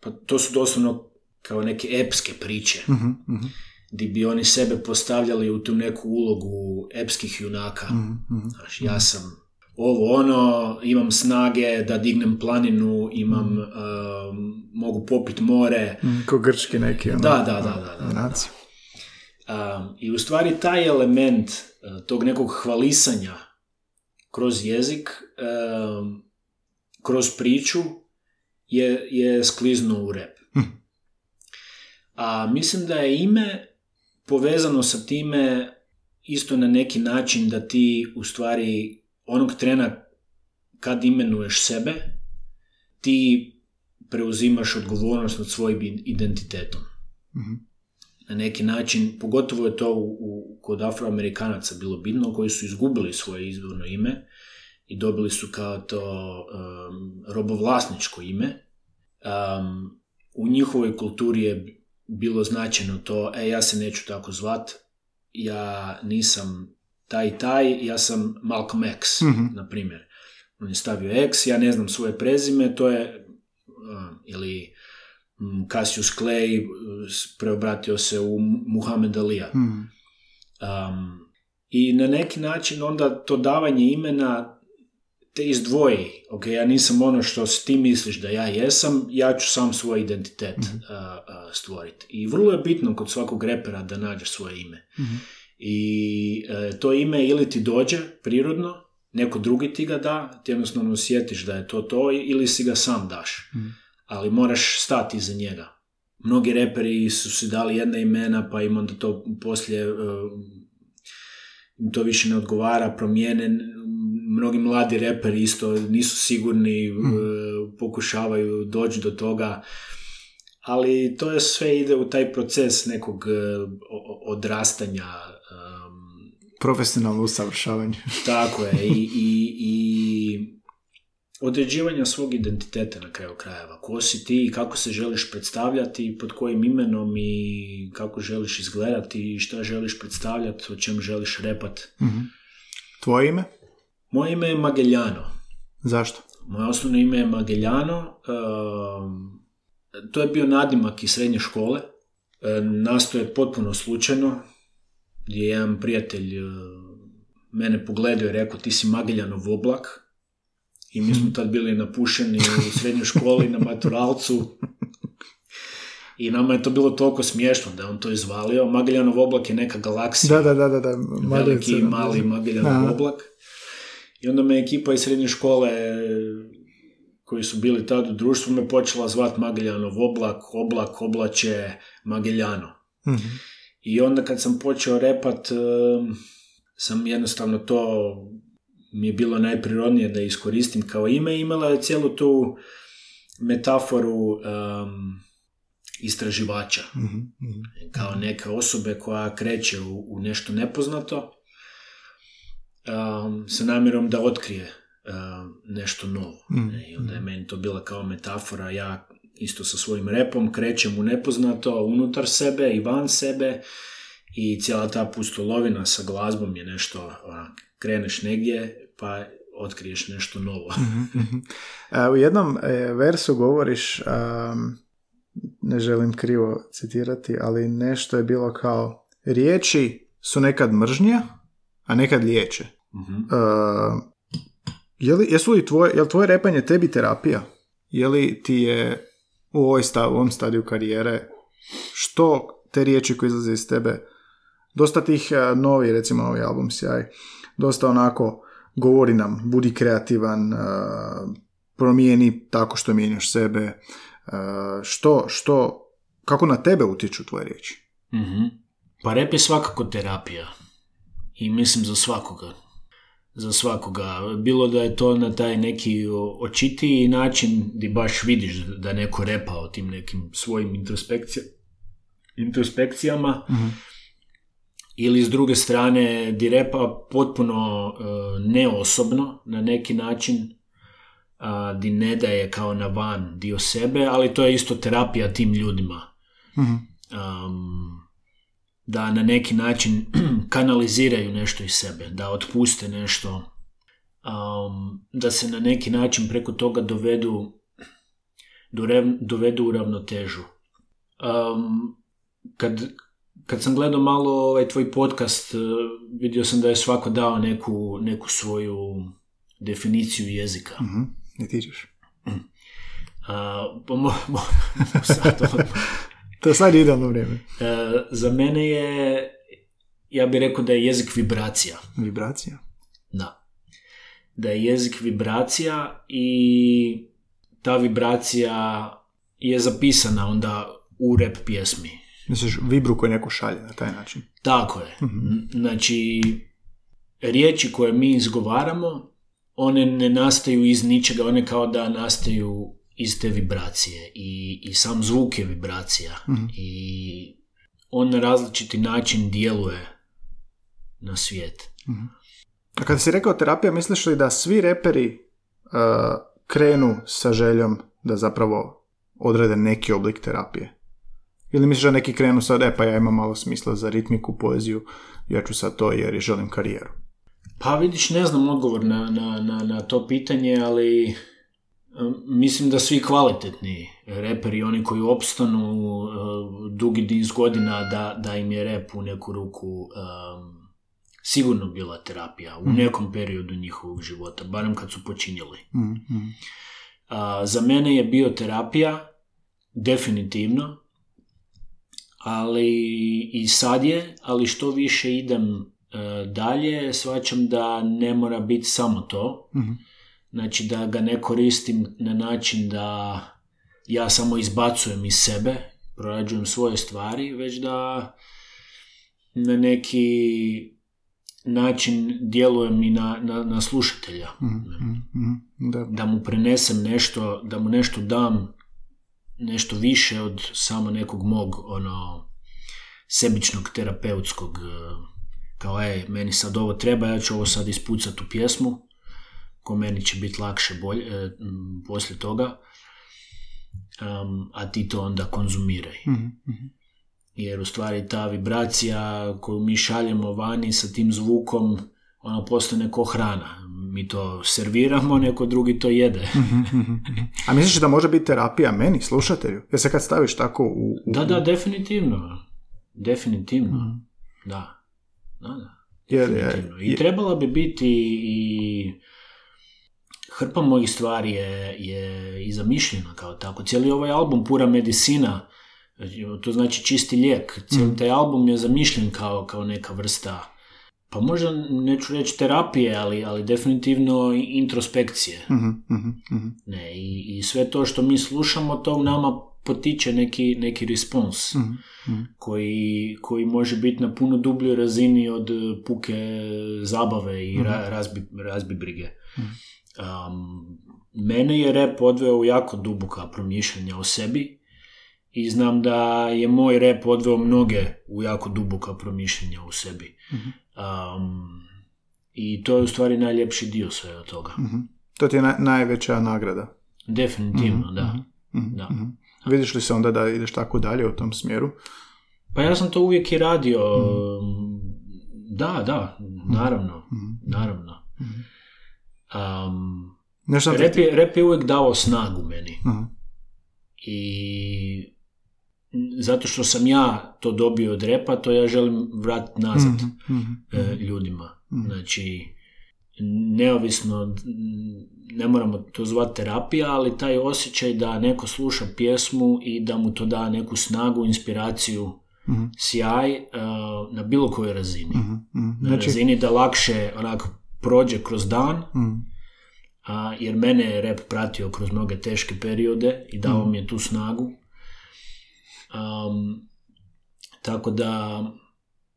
pa to su doslovno kao neke epske priče, Mhm, mhm, gdje bi oni sebe postavljali u tu neku ulogu epskih junaka. mhm. Znaš, ja sam ovo ono, imam snage da dignem planinu, imam, um, mogu popit more. Ko grčki neki. Ono, Da, da, da, da, da, da. Um, I u stvari taj element uh, tog nekog hvalisanja kroz jezik, um, kroz priču, je, je skliznuo u rep. Hm. A mislim da je ime povezano sa time isto na neki način da ti u stvari onog trena kad imenuješ sebe, ti preuzimaš odgovornost nad svojim identitetom Mhm. na neki način, pogotovo je to u, u, kod afroamerikanaca bilo bitno, koji su izgubili svoje izvorno ime i dobili su kao to um, robovlasničko ime. Um, u njihovoj kulturi je bilo značajno to, e, ja se neću tako zvat, ja nisam taj i taj, ja sam Malcolm X, Mhm. na primjer. On je stavio X, ja ne znam svoje prezime, to je, uh, ili Cassius Clay s- preobratio se u Muhammed Alija. Mhm. Um, I na neki način onda to davanje imena te izdvoji. Ok, ja nisam ono što ti misliš da ja jesam, ja ću sam svoj identitet uh, uh, stvoriti. I vrlo je bitno kod svakog repera da nađeš svoje ime. Mhm. I e, to ime ili ti dođe prirodno, neko drugi ti ga da, ti jednostavno osjetiš da je to to ili si ga sam daš. Mhm. Ali moraš stati iza njega. Mnogi reperi su si dali jedna imena, pa im onda to poslije e, to više ne odgovara, promijene, mnogi mladi reperi isto nisu sigurni, e, pokušavaju doći do toga, ali to je sve ide u taj proces nekog e, odrastanja, um, Profesionalno usavršavanje. tako je, i, i, i određivanja svog identiteta na kraju krajeva. Ko si ti i kako se želiš predstavljati, pod kojim imenom i kako želiš izgledati i šta želiš predstavljati, o čem želiš repat. Mhm. Tvoje ime? Moje ime je Mageljano. Zašto? Moje osnovno ime je Mageljano. um, to je bio nadimak iz srednje škole. E, Nastao je potpuno slučajno, gdje je jedan prijatelj e, mene pogledao i rekao ti si Mageljanov oblak. I mi smo tad bili napušeni u srednjoj školi na maturalcu. I nama je to bilo toliko smiješno da je on to izvalio. Mageljanov oblak je neka galaksija Da, da, da, da. da. veliki mali. Mageljanov oblak. I onda me ekipa iz srednje škole koji su bili tad u društvu me počela zvat Mageljanov oblak, oblak, oblače, Mageljano. Mhm. I onda kad sam počeo repat, sam jednostavno to mi je bilo najprirodnije da iskoristim kao ime. Imala je cijelu tu metaforu em, istraživača Mhm, mhm. kao neke osobe koja kreće u, u nešto nepoznato um, sa namjerom da otkrije um, nešto novo. Mhm, Ne, I onda je meni to bila kao metafora, ja isto sa svojim repom krećem u nepoznato unutar sebe i van sebe i cijela ta pustolovina sa glazbom je nešto, kreneš negdje pa otkriješ nešto novo. Mhm. E, U jednom e, versu govoriš, am, ne želim krivo citirati, ali nešto je bilo kao riječi su nekad mržnja, a nekad liječe. Mhm. E, je li, jesu li tvoje, je li tvoje repanje tebi terapija? Je li ti je u, ovoj sta, u ovom stadiju karijere što te riječi koje izlaze iz tebe dosta tih e, novi, recimo novi album Sjaj, dosta onako govori nam, budi kreativan, e, promijeni tako što mijenjaš sebe, što, što, kako na tebe utiču tvoje riječi? Mhm. Pa rep je svakako terapija. I mislim za svakoga. Za svakoga. Bilo da je to na taj neki očitiji način gdje baš vidiš da neko repa o tim nekim svojim introspekcija, introspekcijama. Ili s druge strane di repa potpuno e, neosobno na neki način a, di ne daje kao na van dio sebe, ali to je isto terapija tim ljudima Mhm. um, da na neki način kanaliziraju nešto iz sebe, da otpuste nešto, um, da se na neki način preko toga dovedu, dorev- dovedu u ravnotežu. Um, kad, kad sam gledao malo ovaj tvoj podcast, uh, vidio sam da je svako dao neku, neku svoju definiciju jezika. Mhm. Ne tičeš. A, pa mo, mo, sad. To je sad idealno vrijeme. E, za mene je, ja bih rekao da je jezik vibracija. Vibracija. Da. Da je jezik vibracija i ta vibracija je zapisana onda u rap pjesmi. Misliš vibru koju neko šalje na taj način? Tako je. N- Znači, riječi koje mi izgovaramo, one ne nastaju iz ničega, one kao da nastaju iz te vibracije i, i sam zvuk je vibracija i on na različiti način djeluje na svijet. A kada si rekao terapija, misliš li da svi reperi uh, krenu sa željom da zapravo odrede neki oblik terapije? Ili misliš da neki krenu sad, e pa ja imam malo smisla za ritmiku, poeziju, ja ću sad to jer želim karijeru. Pa vidiš, ne znam odgovor na, na, na, na to pitanje, ali mislim da svi kvalitetni reperi, oni koji opstanu uh, dugi niz godina, da, da im je rep u neku ruku um, sigurno bila terapija u nekom periodu njihovog života, barem kad su počinjeli. Mm, A, za mene je bio terapija, definitivno, ali i sad je, ali što više idem e, dalje, shvaćam da ne mora biti samo to. Mhm. Znači da ga ne koristim na način da ja samo izbacujem iz sebe, prorađujem svoje stvari, već da na neki način djelujem i na, na, na slušatelja. Mhm, Da. Da mu prenesem nešto, da mu nešto dam, nešto više od samo nekog mog ono sebičnog terapeutskog eh, kao ej, meni sad ovo treba, ja ću ovo sad ispucati u pjesmu, ko meni će biti lakše bolje, m, poslije toga, Am, a ti to onda konzumiraj. Mhm, mhm. Jer u stvari ta vibracija koju mi šaljemo vani sa tim zvukom, ona postane ko hrana. Mi to serviramo, neko drugi to jede. A misliš da može biti terapija meni, slušatelju? Jer se kad staviš tako u... u- Da, da, definitivno. Definitivno. Da. Da, da. Jer, Definitivno. I trebala bi biti i hrpa mojih stvari je, je i zamišljena kao tako. Cijeli ovaj album Pura medicina, to znači čisti lijek. Cijeli taj album je zamišljen kao, kao neka vrsta pa možda neću reći terapije, ali, ali definitivno introspekcije. Mhm, mhm, mhm. Ne, i, I sve to što mi slušamo, to u nama potiče neki, neki respons Mhm, mhm. koji, koji može biti na puno dubljoj razini od puke zabave i ra, razbi, razbibrige. Um, mene je rep odveo u jako duboka promišljanja o sebi i znam da je moj rep odveo mnoge u jako duboka promišljanja u sebi. Um, I to je u stvari najljepši dio svega toga. Mhm. To ti je naj- najveća nagrada. Definitivno, da. Mhm, Da. mhm. Vidiš li se onda da ideš tako dalje u tom smjeru? Pa ja sam to uvijek i radio. Da, da, naravno, naravno. Um, Nešto rep, je, rep je uvijek dao snagu meni. Mhm. I zato što sam ja to dobio od repa, to ja želim vratiti nazad mhm. e, ljudima. Znači, neovisno, ne moramo to zvati terapija, ali taj osjećaj da neko sluša pjesmu i da mu to da neku snagu, inspiraciju, sjaj e, na bilo kojoj razini. Na Znači, razini da lakše onak prođe kroz dan, mhm. a, jer mene je rep pratio kroz mnoge teške periode i dao mi je tu snagu. Um, tako da,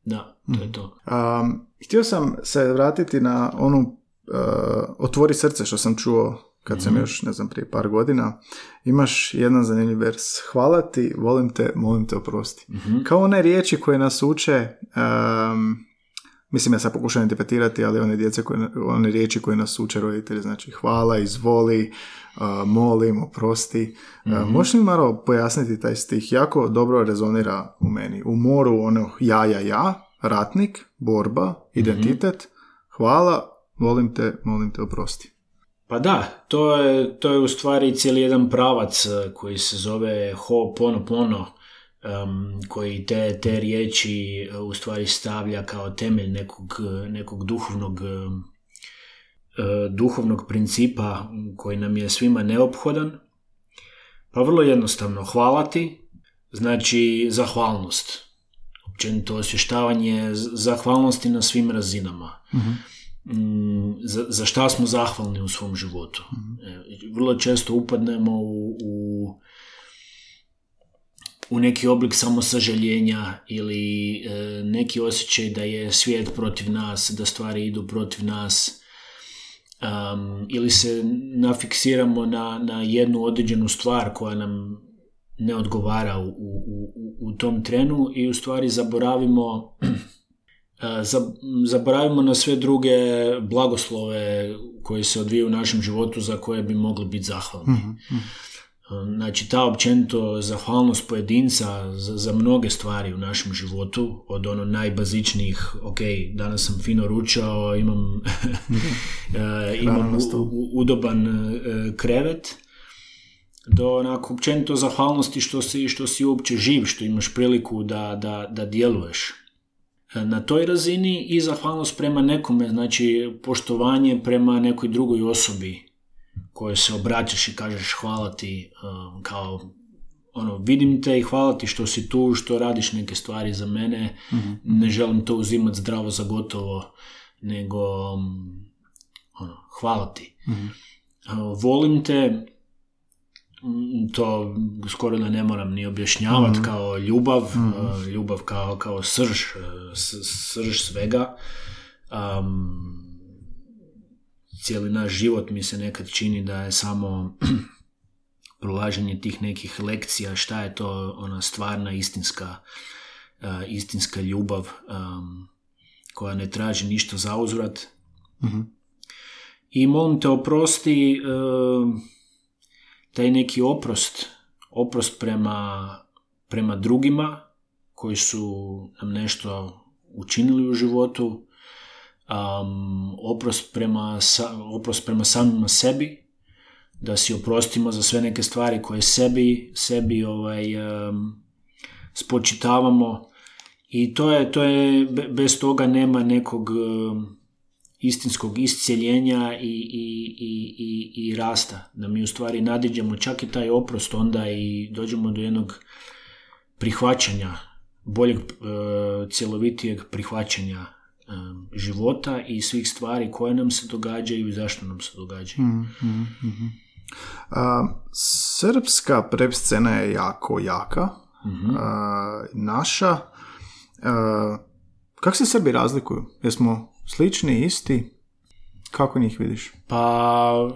da, to je to. Um, htio sam se vratiti na onu uh, Otvori srce što sam čuo kad sam još, ne znam, prije par godina. Imaš jedan zanimljiv vers. Hvala ti, volim te, molim te oprosti. Kao one riječi koje nas uče, um, mislim ja sad pokušam interpretirati, ali one, djece koje, one riječi koje nas uče roditelji, znači hvala, izvoli, uh, molim, oprosti. Uh, možeš mi malo pojasniti taj stih? Jako dobro rezonira u meni. U moru ono ja, ja, ja, ratnik, borba, identitet, hvala, volim te, molim te, oprosti. Pa da, to je, to je u stvari cijeli jedan pravac eh, koji se zove ho pono pono, em, koji te, te riječi eh, u stvari stavlja kao temelj nekog, eh, nekog duhovnog eh, duhovnog principa koji nam je svima neophodan. Pa vrlo jednostavno, hvala ti znači zahvalnost. Općenito osvještavanje zahvalnosti na svim razinama. Mm, za, za šta smo zahvalni u svom životu. E, Vrlo često upadnemo u, u, u neki oblik samosažaljenja ili e, neki osjećaj da je svijet protiv nas, da stvari idu protiv nas um, ili se nafiksiramo na, na jednu određenu stvar koja nam ne odgovara u, u, u, u tom trenu i u stvari zaboravimo za- zaboravimo na sve druge blagoslove koji se odvijaju u našem životu za koje bi mogli biti zahvalni. Znači, ta općenito zahvalnost pojedinca za, za mnoge stvari u našem životu, od ono najbazičnijih, ok, danas sam fino ručao, imam, e, imam u- udoban e, krevet, do onako općenito zahvalnosti što si, što si uopće živ, što imaš priliku da, da, da djeluješ. E, Na toj razini i zahvalnost prema nekome, znači poštovanje prema nekoj drugoj osobi koje se obraćaš i kažeš hvala ti um, kao ono, vidim te i hvala ti što si tu, što radiš neke stvari za mene, ne želim to uzimati zdravo za gotovo, nego um, ono, hvala ti. Uh, volim te, mm, to skoro da ne moram ni objašnjavati kao ljubav, uh, ljubav kao, kao srž, s- srž svega. um, cijeli naš život mi se nekad čini da je samo prolaženje tih nekih lekcija, šta je to ona stvarna istinska, uh, istinska ljubav um, koja ne traži ništa za uzvrat. Mhm. I molim te oprosti um, taj neki oprost, oprost prema, prema drugima koji su nam nešto učinili u životu, um, oprost, prema, oprost prema samima sebi, da si oprostimo za sve neke stvari koje sebi, sebi ovaj, um, spočitavamo. I to je, to je, be- bez toga nema nekog um, istinskog iscijeljenja i, i, i, i, rasta, da mi u stvari nadiđemo čak i taj oprost onda i dođemo do jednog prihvaćanja, boljeg, e, cjelovitijeg prihvaćanja života i svih stvari koje nam se događaju i zašto nam se događaju. Mhm, mhm. A, srpska prep scena je jako jaka. Mhm. A, naša. Kako se Srbi razlikuju? Jesmo slični, isti? Kako njih vidiš? Pa,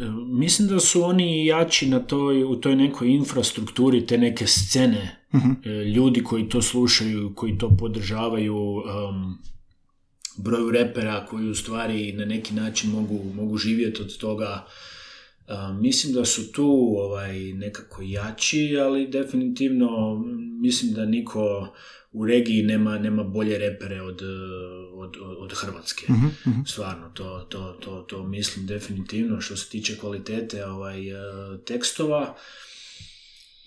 e, mislim da su oni jači na toj, u toj nekoj infrastrukturi te neke scene, E, ljudi koji to slušaju, koji to podržavaju, um, broju repera koji u stvari na neki način mogu, mogu živjeti od toga. Um, mislim da su tu ovaj, nekako jači, ali definitivno mm, mislim da niko u regiji nema, nema bolje repere od, od, od, Hrvatske. Stvarno, to, to, to, to mislim definitivno što se tiče kvalitete ovaj, eh, tekstova.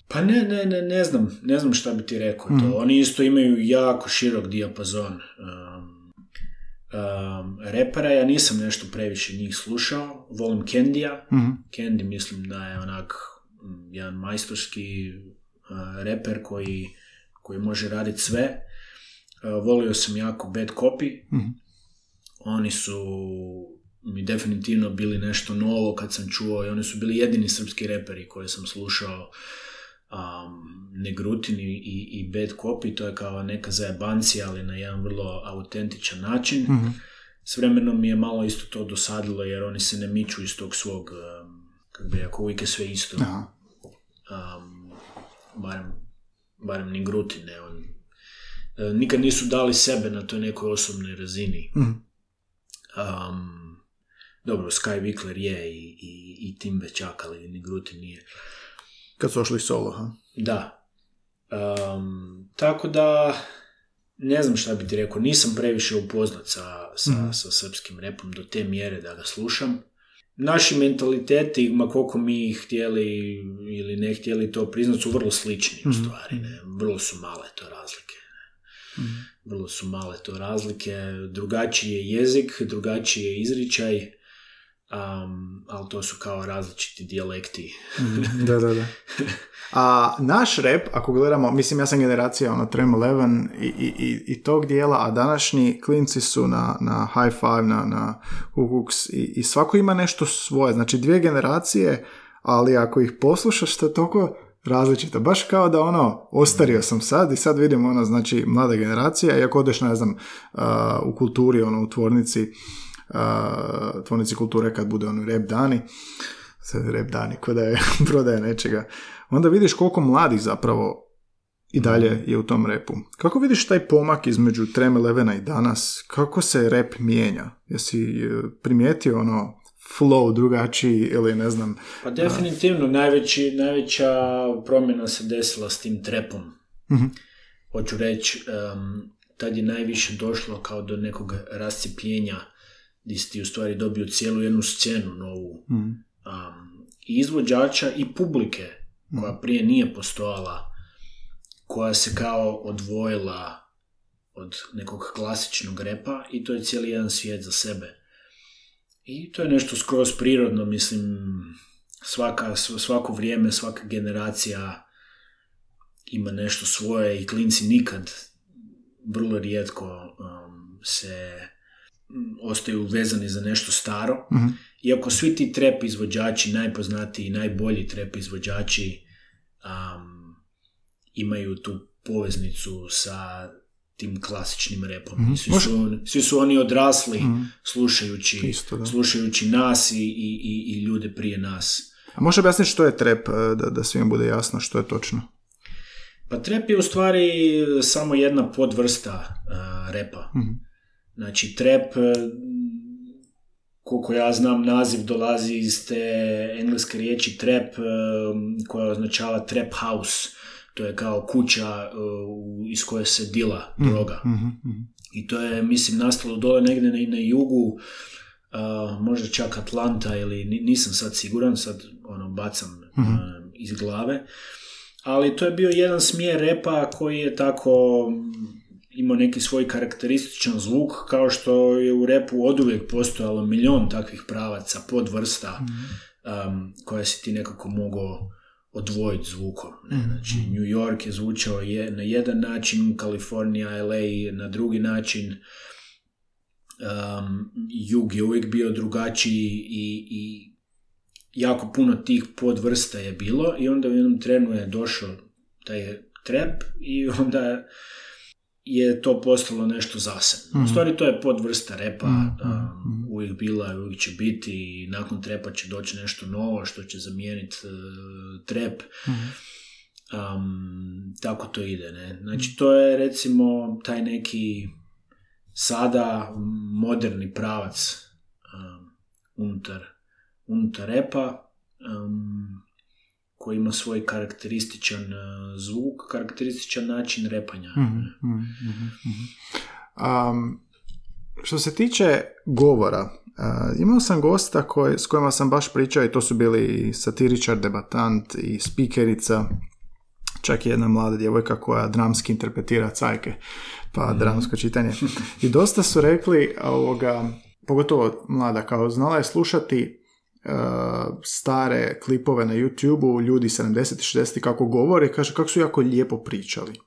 Pa ne, ne, ne, ne znam, ne znam šta bi ti rekao to. Oni isto imaju jako širok dijapazon um, um, repera. Ja nisam nešto previše njih slušao. Volim Kendija. Mhm. Candy mislim da je onak mm, jedan majstorski uh, reper koji, koji može raditi sve. Uh, volio sam jako Bad Copy. Mhm. Oni su mi definitivno bili nešto novo kad sam čuo i oni su bili jedini srpski reperi koje sam slušao um, Negrutin i, i, Bad Copy, to je kao neka zajebancija, ali na jedan vrlo autentičan način. Mhm. S vremenom mi je malo isto to dosadilo, jer oni se ne miču iz tog svog, um, kako bi rekao, uvijek je sve isto. Um, barem, barem ni Grutin, ne, on, e, nikad nisu dali sebe na toj nekoj osobnoj razini. Mhm. Um, dobro, Sky Wickler je i, i, i Timbe čak, ali ni Grutin nije. Kad su ošli solo, ha? Da. Um, tako da, ne znam šta bi ti rekao, nisam previše upoznat sa, sa, Mhm. sa srpskim repom do te mjere da ga slušam. Naši mentaliteti, ma koliko mi htjeli ili ne htjeli to priznat, su vrlo slični u Mhm. stvari. Ne? Vrlo su male to razlike. Mhm. Vrlo su male to razlike. Drugačiji je jezik, drugačiji je izričaj, um, ali to su kao različiti dijalekti. Mhm, da, da, da. A naš rap, ako gledamo, mislim ja sam generacija ono Trem 11 i, i, i, i tog dijela, a današnji klinci su na, na High Five, na, na Hooks i, i svako ima nešto svoje. Znači dvije generacije, ali ako ih poslušaš, to je toliko različito. Baš kao da ono, ostario sam sad i sad vidim ono, znači, mlada generacija i ako odeš, ne znam, uh, u kulturi, ono, u tvornici, uh, tvornici kulture kad bude ono rap dani, sad rap dani, ko da je prodaja nečega, onda vidiš koliko mladih zapravo i dalje je u tom repu. Kako vidiš taj pomak između Trem Elevena i danas? Kako se rep mijenja? Jesi e, primijetio ono flow drugačiji ili ne znam... Pa definitivno, najveći, najveća promjena se desila s tim trepom. Mhm. Hoću reći, em, tad je najviše došlo kao do nekog rascijepljenja gdje si ti u stvari dobio cijelu jednu scenu novu Mhm. um, i izvođača i publike koja prije nije postojala, koja se kao odvojila od nekog klasičnog repa i to je cijeli jedan svijet za sebe. I to je nešto skroz prirodno, mislim, svaka, sv- svako vrijeme, svaka generacija ima nešto svoje i klinci nikad, vrlo rijetko um, se mm, ostaju vezani za nešto staro. Mhm. Iako svi ti trap izvođači, najpoznatiji i najbolji trap izvođači um, imaju tu poveznicu sa tim klasičnim repom. I Svi, su, svi su oni odrasli slušajući, Isto, da. slušajući nas i, i, i, ljude prije nas. A može objasniti što je trap, e, da, da svima bude jasno što je točno? Pa trap je u stvari samo jedna podvrsta uh, repa. Znači trap, uh, koliko ja znam, naziv dolazi iz te engleske riječi trap, uh, koja označava trap house. To je kao kuća uh, iz koje se dila droga. I to je, mislim, nastalo dole negdje na, na jugu, uh, možda čak Atlanta ili ni- nisam sad siguran, sad ono bacam uh, iz glave. Ali to je bio jedan smjer repa koji je tako imao neki svoj karakterističan zvuk, kao što je u repu oduvijek postojalo milion takvih pravaca, podvrsta, um, koje si ti nekako mogao odvojiti zvukom. Ne? Znači, New York je zvučao je, na jedan način, Kalifornija, LA na drugi način, um, jug je uvijek bio drugačiji i, i jako puno tih podvrsta je bilo i onda u jednom trenu je došao taj trap i onda je to postalo nešto zasebno. U stvari to je podvrsta repa, um, uvijek bila i uvijek će biti i nakon trepa će doći nešto novo što će zamijeniti uh, trap. Um, tako to ide, ne? Znači to je recimo taj neki sada moderni pravac um, unutar, unutar repa um, koji ima svoj karakterističan uh, zvuk, karakterističan način repanja. Um, što se tiče govora, uh, imao sam gosta koji, s kojima sam baš pričao i to su bili i satiričar, debatant i spikerica, čak i jedna mlada djevojka koja dramski interpretira cajke, pa dramsko čitanje. I dosta su rekli, ovoga, pogotovo mlada, kao znala je slušati stare klipove na YouTube-u, ljudi 70 60 kako govore, kaže kako su jako lijepo pričali.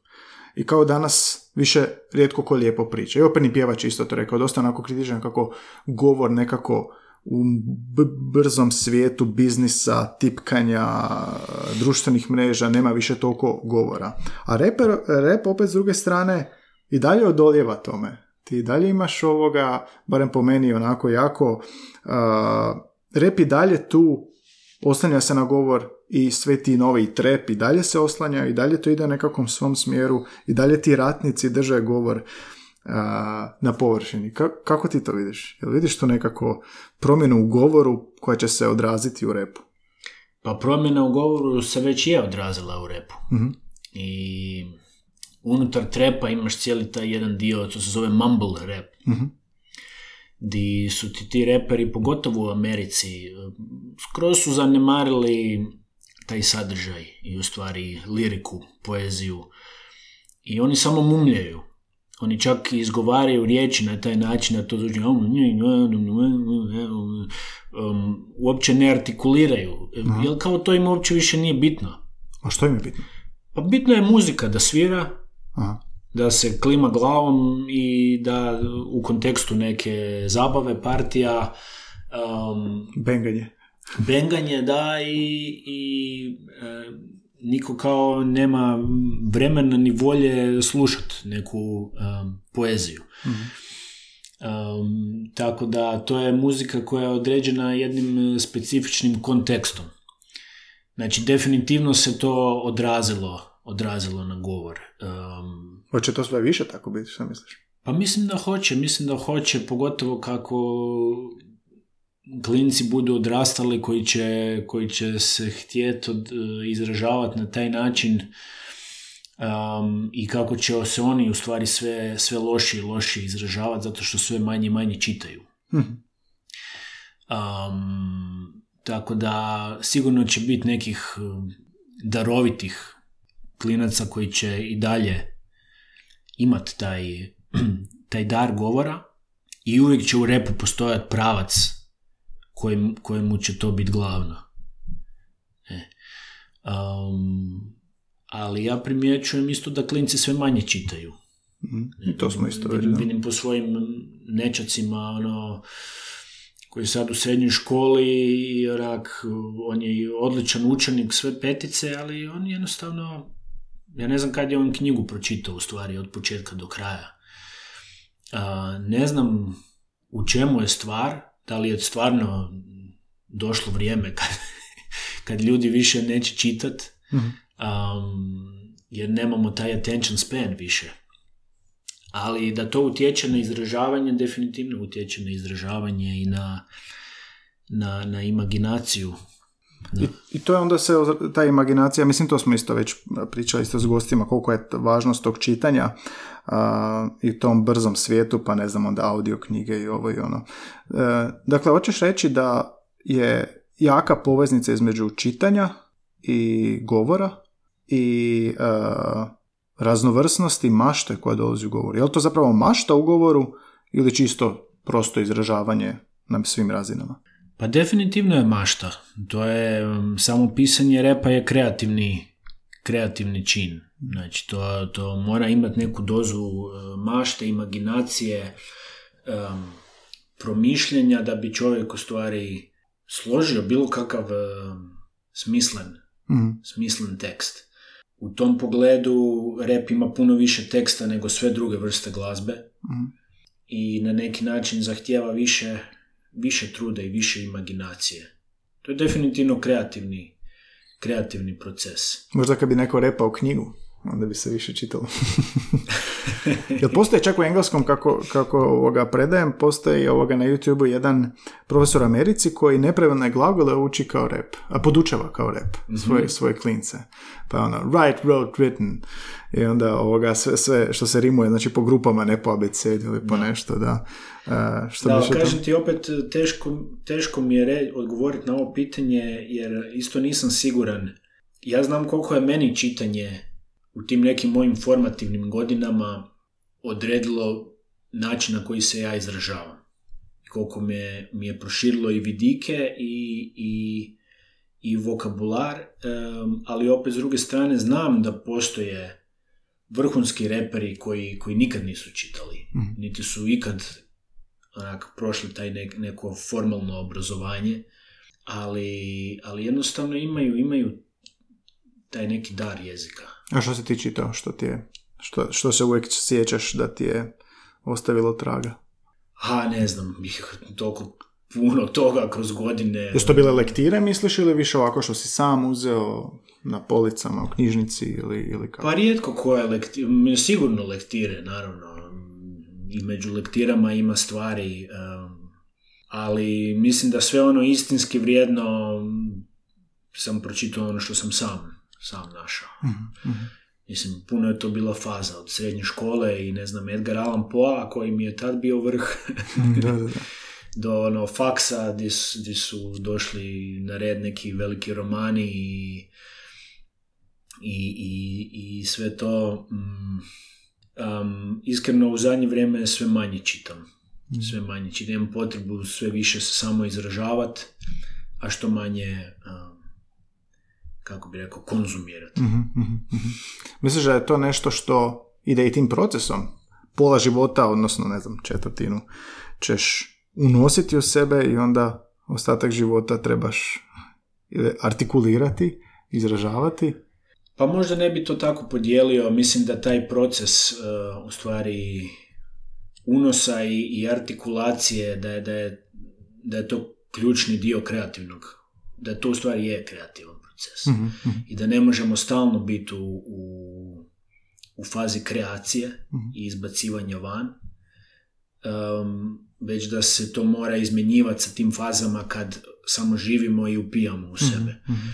I kao danas više rijetko ko lijepo priča. I operni pjevač isto to rekao, dosta onako kritičan kako govor nekako u b- brzom svijetu biznisa, tipkanja, društvenih mreža, nema više toliko govora. A rep opet s druge strane i dalje odoljeva tome. Ti dalje imaš ovoga, barem po meni onako jako, uh, rep i dalje tu oslanja se na govor i sve ti novi trep i dalje se oslanja i dalje to ide u nekakvom svom smjeru i dalje ti ratnici drže govor a, na površini. Ka- kako ti to vidiš? Jel vidiš tu nekako promjenu u govoru koja će se odraziti u repu? Pa promjena u govoru se već je odrazila u repu. I unutar trepa imaš cijeli taj jedan dio, to se zove mumble rap. Di su ti ti reperi, pogotovo u Americi, skroz su zanemarili taj sadržaj i u stvari liriku, poeziju. I oni samo mumljaju. Oni čak izgovaraju riječi na taj način da to zvuči um, uopće ne artikuliraju. Jer kao to im uopće više nije bitno. A što im je bitno? Pa bitno je muzika da svira, Aha. Da se klima glavom i da u kontekstu neke zabave, partija, um, Benganje. benganje, da, i, i e, niko kao nema vremena ni volje slušati neku um, poeziju. Um, tako da to je muzika koja je određena jednim specifičnim kontekstom. Znači, definitivno se to odrazilo, odrazilo na govor. Um, Hoće to sve više tako biti, što misliš? pa mislim da hoće, mislim da hoće, pogotovo kako klinci budu odrastali koji će, koji će se htjeti od, izražavati na taj način um, i kako će se oni u stvari sve, sve lošije i lošije izražavati zato što sve manje i manje čitaju. Um, tako da sigurno će biti nekih darovitih klinaca koji će i dalje imati taj, taj dar govora i uvijek će u repu postojati pravac kojem, kojemu će to biti glavno. E. Um, ali ja primjećujem isto da klinci sve manje čitaju. I to smo isto Vidim, vidim po svojim nečacima, ono, koji je sad u srednjoj školi i onak, on je odličan učenik, sve petice, ali on jednostavno ja ne znam kad je on knjigu pročitao u stvari od početka do kraja. A, ne znam u čemu je stvar, da li je stvarno došlo vrijeme kad, kad ljudi više neće čitat, Mhm. um, jer nemamo taj attention span više. Ali da to utječe na izražavanje, definitivno utječe na izražavanje i na, na, na imaginaciju. I, I to je onda se, ta imaginacija, mislim to smo isto već pričali isto s gostima, koliko je važnost tog čitanja a, i tom brzom svijetu, pa ne znam, onda audio knjige i ovo i ono. E, dakle, hoćeš reći da je jaka poveznica između čitanja i govora i e, raznovrsnosti mašte koja dolazi u govoru. Je li to zapravo mašta u govoru ili čisto prosto izražavanje na svim razinama? Pa definitivno je mašta. To je, um, samo pisanje repa je kreativni, kreativni čin. Znači, to, to mora imati neku dozu uh, mašte, imaginacije, um, promišljenja da bi čovjek u stvari složio bilo kakav um, smislen, Mhm. smislen tekst. U tom pogledu rep ima puno više teksta nego sve druge vrste glazbe Mhm. i na neki način zahtijeva više, više truda i više imaginacije. To je definitivno kreativni, kreativni proces. Možda kad bi neko repao knjigu, onda bi se više čitalo. Jel postoji čak u engleskom, kako, kako ovoga predajem, postoji ovoga na YouTube jedan profesor Americi koji nepravilne glagole uči kao rep, a podučava kao rep svoje, svoje klince. Pa ono, write, wrote, written. I onda ovoga sve, sve što se rimuje, znači po grupama, ne po abecedi ili po nešto, da. E, što Da, kažem ti opet, teško, teško mi je re, odgovoriti na ovo pitanje, jer isto nisam siguran. Ja znam koliko je meni čitanje u tim nekim mojim formativnim godinama odredilo način na koji se ja izražavam. Koliko me, mi je proširilo i vidike i, i, i vokabular, em, ali opet s druge strane znam da postoje vrhunski reperi koji, koji nikad nisu čitali, Mhm. niti su ikad onak, prošli taj nek, neko formalno obrazovanje, ali, ali jednostavno imaju, imaju taj neki dar jezika. A što si ti čitao? Što, ti je, što, što se uvijek sjećaš da ti je ostavilo traga? Ha, ne znam, toliko puno toga kroz godine. Jesu to bile lektire, misliš, ili više ovako što si sam uzeo na policama u knjižnici ili, ili kako? Pa rijetko koje lektire, sigurno lektire, naravno. I među lektirama ima stvari, ali mislim da sve ono istinski vrijedno um, sam pročitao ono što sam sam, sam našao. Mhm, mhm. Mislim, puno je to bila faza od srednje škole i ne znam, Edgar Allan Poe, koji mi je tad bio vrh, da, da, da. do ono faksa gdje su, gdje su došli na red neki veliki romani i, i, i, i sve to. Mm, um, iskreno u zadnje vrijeme sve manje čitam. Sve manje čitam. Imam potrebu sve više se samo izražavati, a što manje, um, kako bi rekao, konzumirati. Mhm, mhm, mhm. Misliš da je to nešto što ide i tim procesom? Pola života, odnosno, ne znam, četvrtinu, ćeš unositi u sebe i onda ostatak života trebaš ili artikulirati, izražavati. Pa možda ne bi to tako podijelio, mislim da taj proces uh, u stvari unosa i, i artikulacije, da je, da, je, da je to ključni dio kreativnog, da to u stvari je kreativan proces. Mhm, mhm. I da ne možemo stalno biti u, u, u fazi kreacije Mhm. i izbacivanja van, um, već da se to mora izmjenjivati sa tim fazama kad samo živimo i upijamo u sebe. Mhm.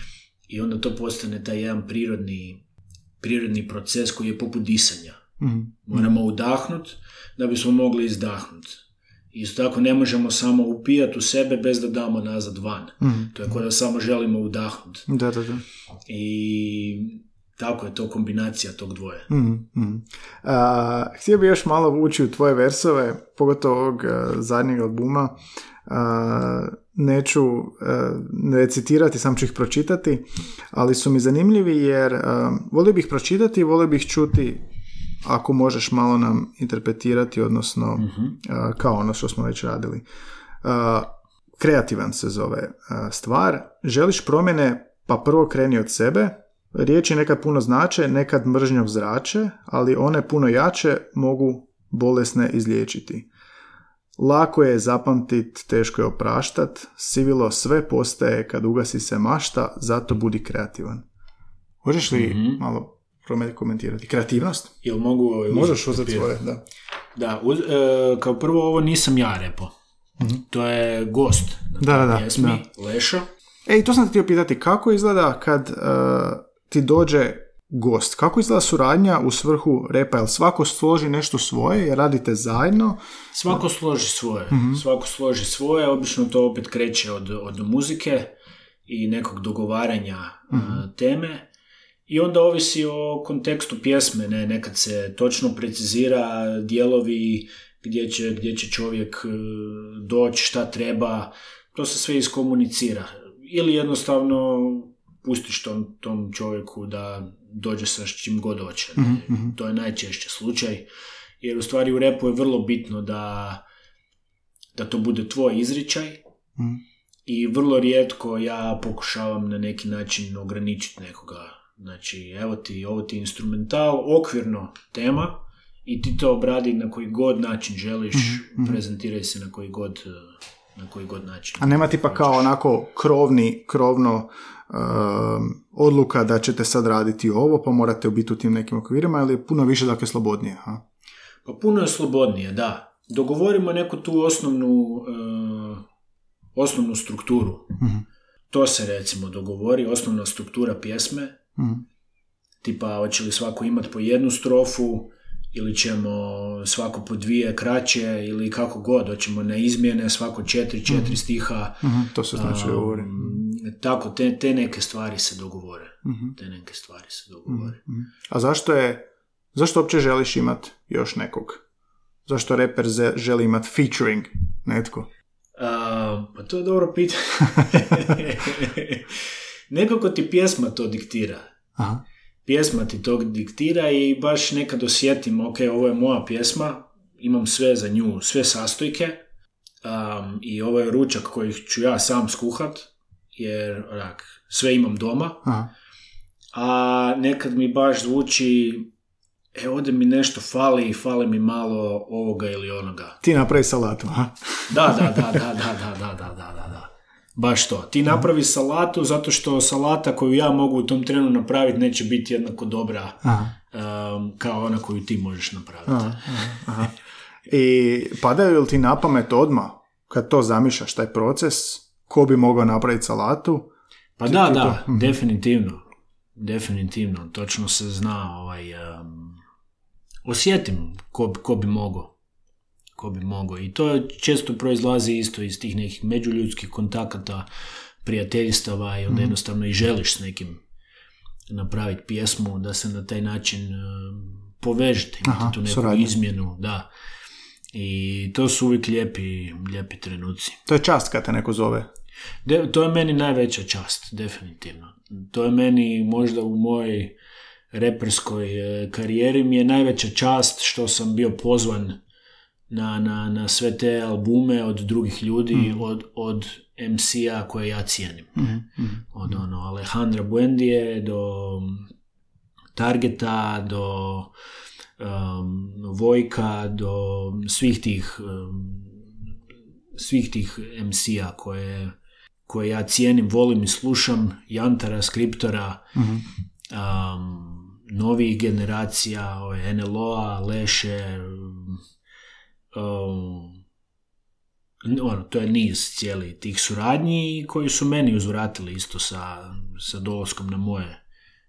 I onda to postane taj jedan prirodni, prirodni proces koji je poput disanja. Mhm. Moramo udahnut da bismo mogli izdahnut. Isto tako ne možemo samo upijati u sebe bez da damo nazad van. Mhm. To je kao da samo želimo udahnut. Da, da, da. I tako je to kombinacija tog dvoje. Mhm, mhm. A, htio bih još malo ući u tvoje versove, pogotovo ovog a, zadnjeg albuma. A, neću a, ne recitirati, sam ću ih pročitati, ali su mi zanimljivi jer volio bih pročitati i volio bih čuti ako možeš malo nam interpretirati, odnosno a, kao ono što smo već radili. Kreativan se zove stvar. Želiš promjene, pa prvo kreni od sebe, Riječi nekad puno znače, nekad mržnjom zrače, ali one puno jače mogu bolesne izliječiti. Lako je zapamtit, teško je opraštat, sivilo sve postaje kad ugasi se mašta, zato budi kreativan. Možeš li Mhm. malo komentirati? Kreativnost? Jel mogu... Možeš uzeti svoje, da. Da, uz, e, kao prvo ovo nisam ja repo. To je gost. Da, da, da, pjesmi, Lešo. Ej, to sam te htio pitati, kako izgleda kad uh, ti dođe gost? Kako izgleda suradnja u svrhu repa? Jel svako složi nešto svoje, jer radite zajedno? Svako složi svoje. Mhm. Svako složi svoje, obično to opet kreće od, od muzike i nekog dogovaranja a, Mhm. teme. I onda ovisi o kontekstu pjesme, ne, nekad se točno precizira dijelovi gdje će, gdje će čovjek e, doći, šta treba, to se sve iskomunicira. Ili jednostavno pustiš tom, tom čovjeku da dođe sa čim god hoće. Mhm, To je najčešće slučaj, jer u stvari u repu je vrlo bitno da, da to bude tvoj izričaj Mhm. i vrlo rijetko ja pokušavam na neki način ograničiti nekoga. Znači, evo ti, ovo ti instrumental, okvirno tema i ti to obradi na koji god način želiš, Mhm, prezentiraj se na koji god, eh, na koji god način. A nema tipa kao onako krovni, krovno um, odluka da ćete sad raditi ovo, pa morate biti u tim nekim okvirima, ili je puno više dakle slobodnije? Ha? Pa puno je slobodnije, da. Dogovorimo neku tu osnovnu, eh, osnovnu strukturu. Mhm. To se recimo dogovori, osnovna struktura pjesme, Mhm. tipa hoće li svako imati po jednu strofu ili ćemo svako po dvije kraće ili kako god, hoćemo na izmjene svako četiri, četiri stiha. Mhm, To se znači govori. tako, te, te neke stvari se dogovore. Mhm. Te neke stvari se dogovore. Mhm. A zašto je, zašto uopće želiš imat još nekog? Zašto reper ze- želi imat featuring netko? A, pa to je dobro pitanje. Nekako ti pjesma to diktira. Aha. Pjesma ti to diktira i baš nekad osjetim, ok, ovo je moja pjesma, imam sve za nju, sve sastojke um, i ovo je ručak koji ću ja sam skuhat, jer onak, sve imam doma, Aha. a nekad mi baš zvuči, e, ovdje mi nešto fali, fali mi malo ovoga ili onoga. Ti napravi salatu. Da, da, da, da, da, da, da, da, da, da, da. Baš to. Ti napravi salatu zato što salata koju ja mogu u tom trenu napraviti neće biti jednako dobra Aha. um, kao ona koju ti možeš napraviti. Aha, aha, aha. I padaju li ti na pamet odmah, kad to zamišljaš, taj proces, ko bi mogao napraviti salatu? Pa Ti- da, ti da, to- mhm. definitivno. Definitivno. Točno se zna ovaj, um, osjetim ko, ko bi mogao. Ko bi mogao. I to često proizlazi isto iz tih nekih međuljudskih kontakata, prijateljstava i onda Mhm. jednostavno i želiš s nekim napraviti pjesmu da se na taj način um, povežete, imate Aha, tu neku suradnju. izmjenu, da. I to su uvijek lijepi, lijepi trenuci. To je čast kad te neko zove. De, to je meni najveća čast, definitivno. To je meni možda u mojoj reperskoj e, karijeri mi je najveća čast što sam bio pozvan na, na, na sve te albume od drugih ljudi, od, od MC-a koje ja cijenim. Od ono Alejandra Buendije do Targeta, do um, Vojka, do svih tih um, svih tih MC-a koje, koje ja cijenim, volim i slušam, Jantara, Skriptora, Mhm. um, novih generacija, NLO-a, Leše, um, ono, to je niz cijeli tih suradnji koji su meni uzvratili isto sa, sa dolaskom na moje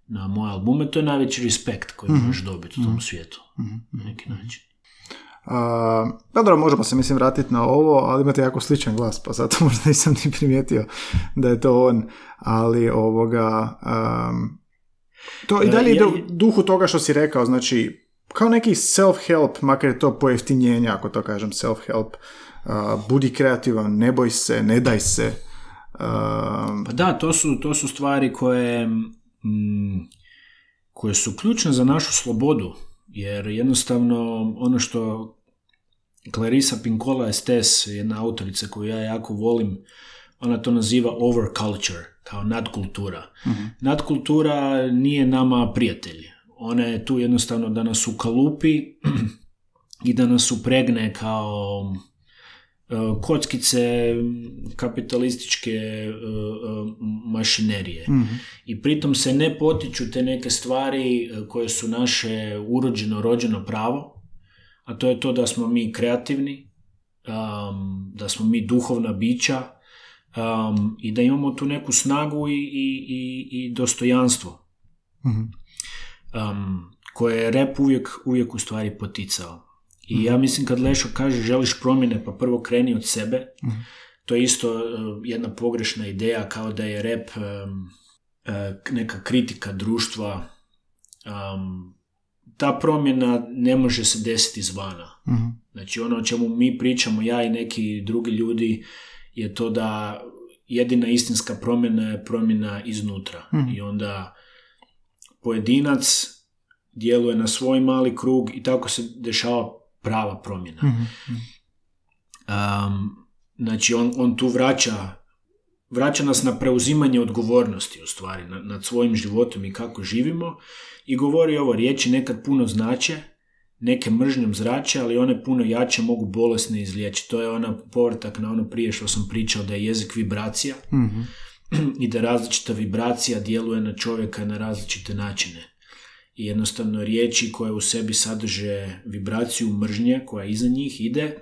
na moje albume, to je najveći respekt koji možeš dobiti u tom svijetu na neki način. A, dobro, možemo se mislim vratiti na ovo, ali imate jako sličan glas, pa zato možda nisam ni primijetio da je to on, ali ovoga... am, to i E, dalje ja- ide u duhu toga što si rekao, znači, kao neki self-help, makar je to pojeftinjenje, ako to kažem, self-help, a, budi kreativan, ne boj se, ne daj se, am, Pa da, to su, to su stvari koje, mm, koje su ključne za našu slobodu, jer jednostavno ono što Clarissa Pinkola Estes, jedna autorica koju ja jako volim, ona to naziva overculture, kao nadkultura. Nadkultura nije nama prijatelj. Ona je tu jednostavno da nas ukalupi i da nas upregne kao e, kockice kapitalističke e, e, mašinerije. I pritom se ne potiču te neke stvari koje su naše urođeno, rođeno pravo, a to je to da smo mi kreativni, da smo mi duhovna bića i da imamo tu neku snagu i, i, i, i dostojanstvo um, koje je rep uvijek, uvijek u stvari poticao. I ja mislim kad Lešo kaže želiš promjene pa prvo kreni od sebe, to je isto uh, jedna pogrešna ideja kao da je rep um, uh, neka kritika društva. Um, ta promjena ne može se desiti izvana. Znači ono o čemu mi pričamo, ja i neki drugi ljudi, je to da jedina istinska promjena je promjena iznutra. I onda pojedinac djeluje na svoj mali krug i tako se dešava prava promjena. Um, znači on, on tu vraća vraća nas na preuzimanje odgovornosti u stvari na- nad svojim životom i kako živimo i govori ovo riječi nekad puno znače neke mržnjom zrače, ali one puno jače mogu bolesne izliječiti. To je ona povratak na ono prije što sam pričao da je jezik vibracija i da različita vibracija djeluje na čovjeka na različite načine. I jednostavno riječi koje u sebi sadrže vibraciju mržnje koja iza njih ide,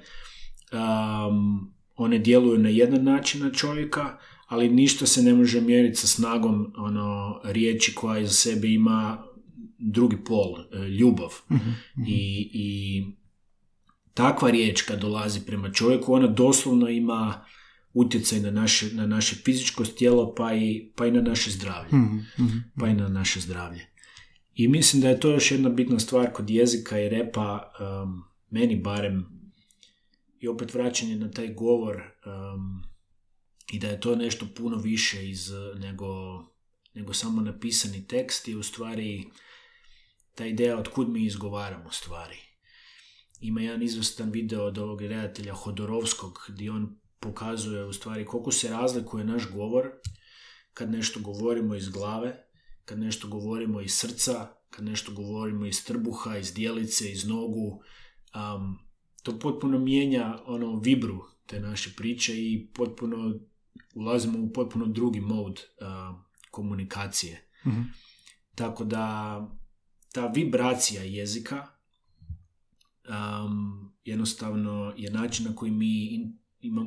um, one djeluju na jedan način na čovjeka, ali ništa se ne može mjeriti sa snagom ono riječi koja iza sebe ima drugi pol, e, ljubav. I, I takva riječ kad dolazi prema čovjeku, ona doslovno ima utjecaj na naše, na naše fizičko tijelo pa i, pa i na naše zdravlje. Pa i na naše zdravlje. I mislim da je to još jedna bitna stvar kod jezika i repa, um, meni barem, i opet vraćanje na taj govor um, i da je to nešto puno više iz, nego, nego samo napisani tekst i u stvari ta ideja od kud mi izgovaramo stvari. Ima jedan izvrstan video od ovog redatelja Hodorovskog gdje on pokazuje u stvari koliko se razlikuje naš govor kad nešto govorimo iz glave, kad nešto govorimo iz srca, kad nešto govorimo iz trbuha, iz dijelice, iz nogu. Um, to potpuno mijenja ono vibru te naše priče i potpuno ulazimo u potpuno drugi mod uh, komunikacije. Tako da ta vibracija jezika um, jednostavno je način na koji mi in-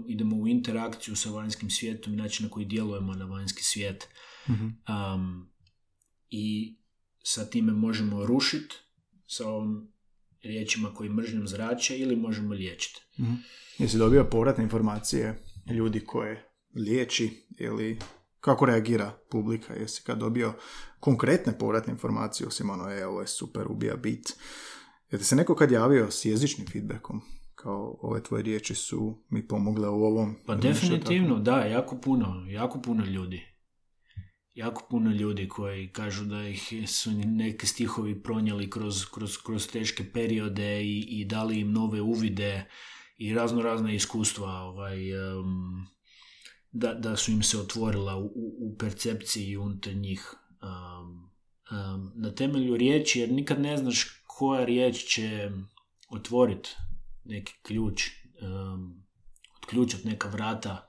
idemo u interakciju sa vanjskim svijetom i način na koji djelujemo na vanjski svijet. Um, I sa time možemo rušiti sa ovim riječima koji mržnjom zrače ili možemo liječiti. Jesi dobio povratne informacije ljudi koje liječi ili kako reagira publika? Jesi kad dobio konkretne povratne informacije, osim ono, e, ovo je super, ubija bit. Je ti se neko kad javio s jezičnim feedbackom? Kao, ove tvoje riječi su mi pomogle u ovom. Pa definitivno, da, jako puno, jako puno ljudi. Jako puno ljudi koji kažu da ih su neki stihovi pronijeli kroz, kroz, kroz teške periode i, i dali im nove uvide i razno razna iskustva ovaj, em, da, da su im se otvorila u, u- u percepciji unutar njih. Um, um, na temelju riječi, jer nikad ne znaš koja riječ će otvoriti neki ključ, um, otključati neka vrata.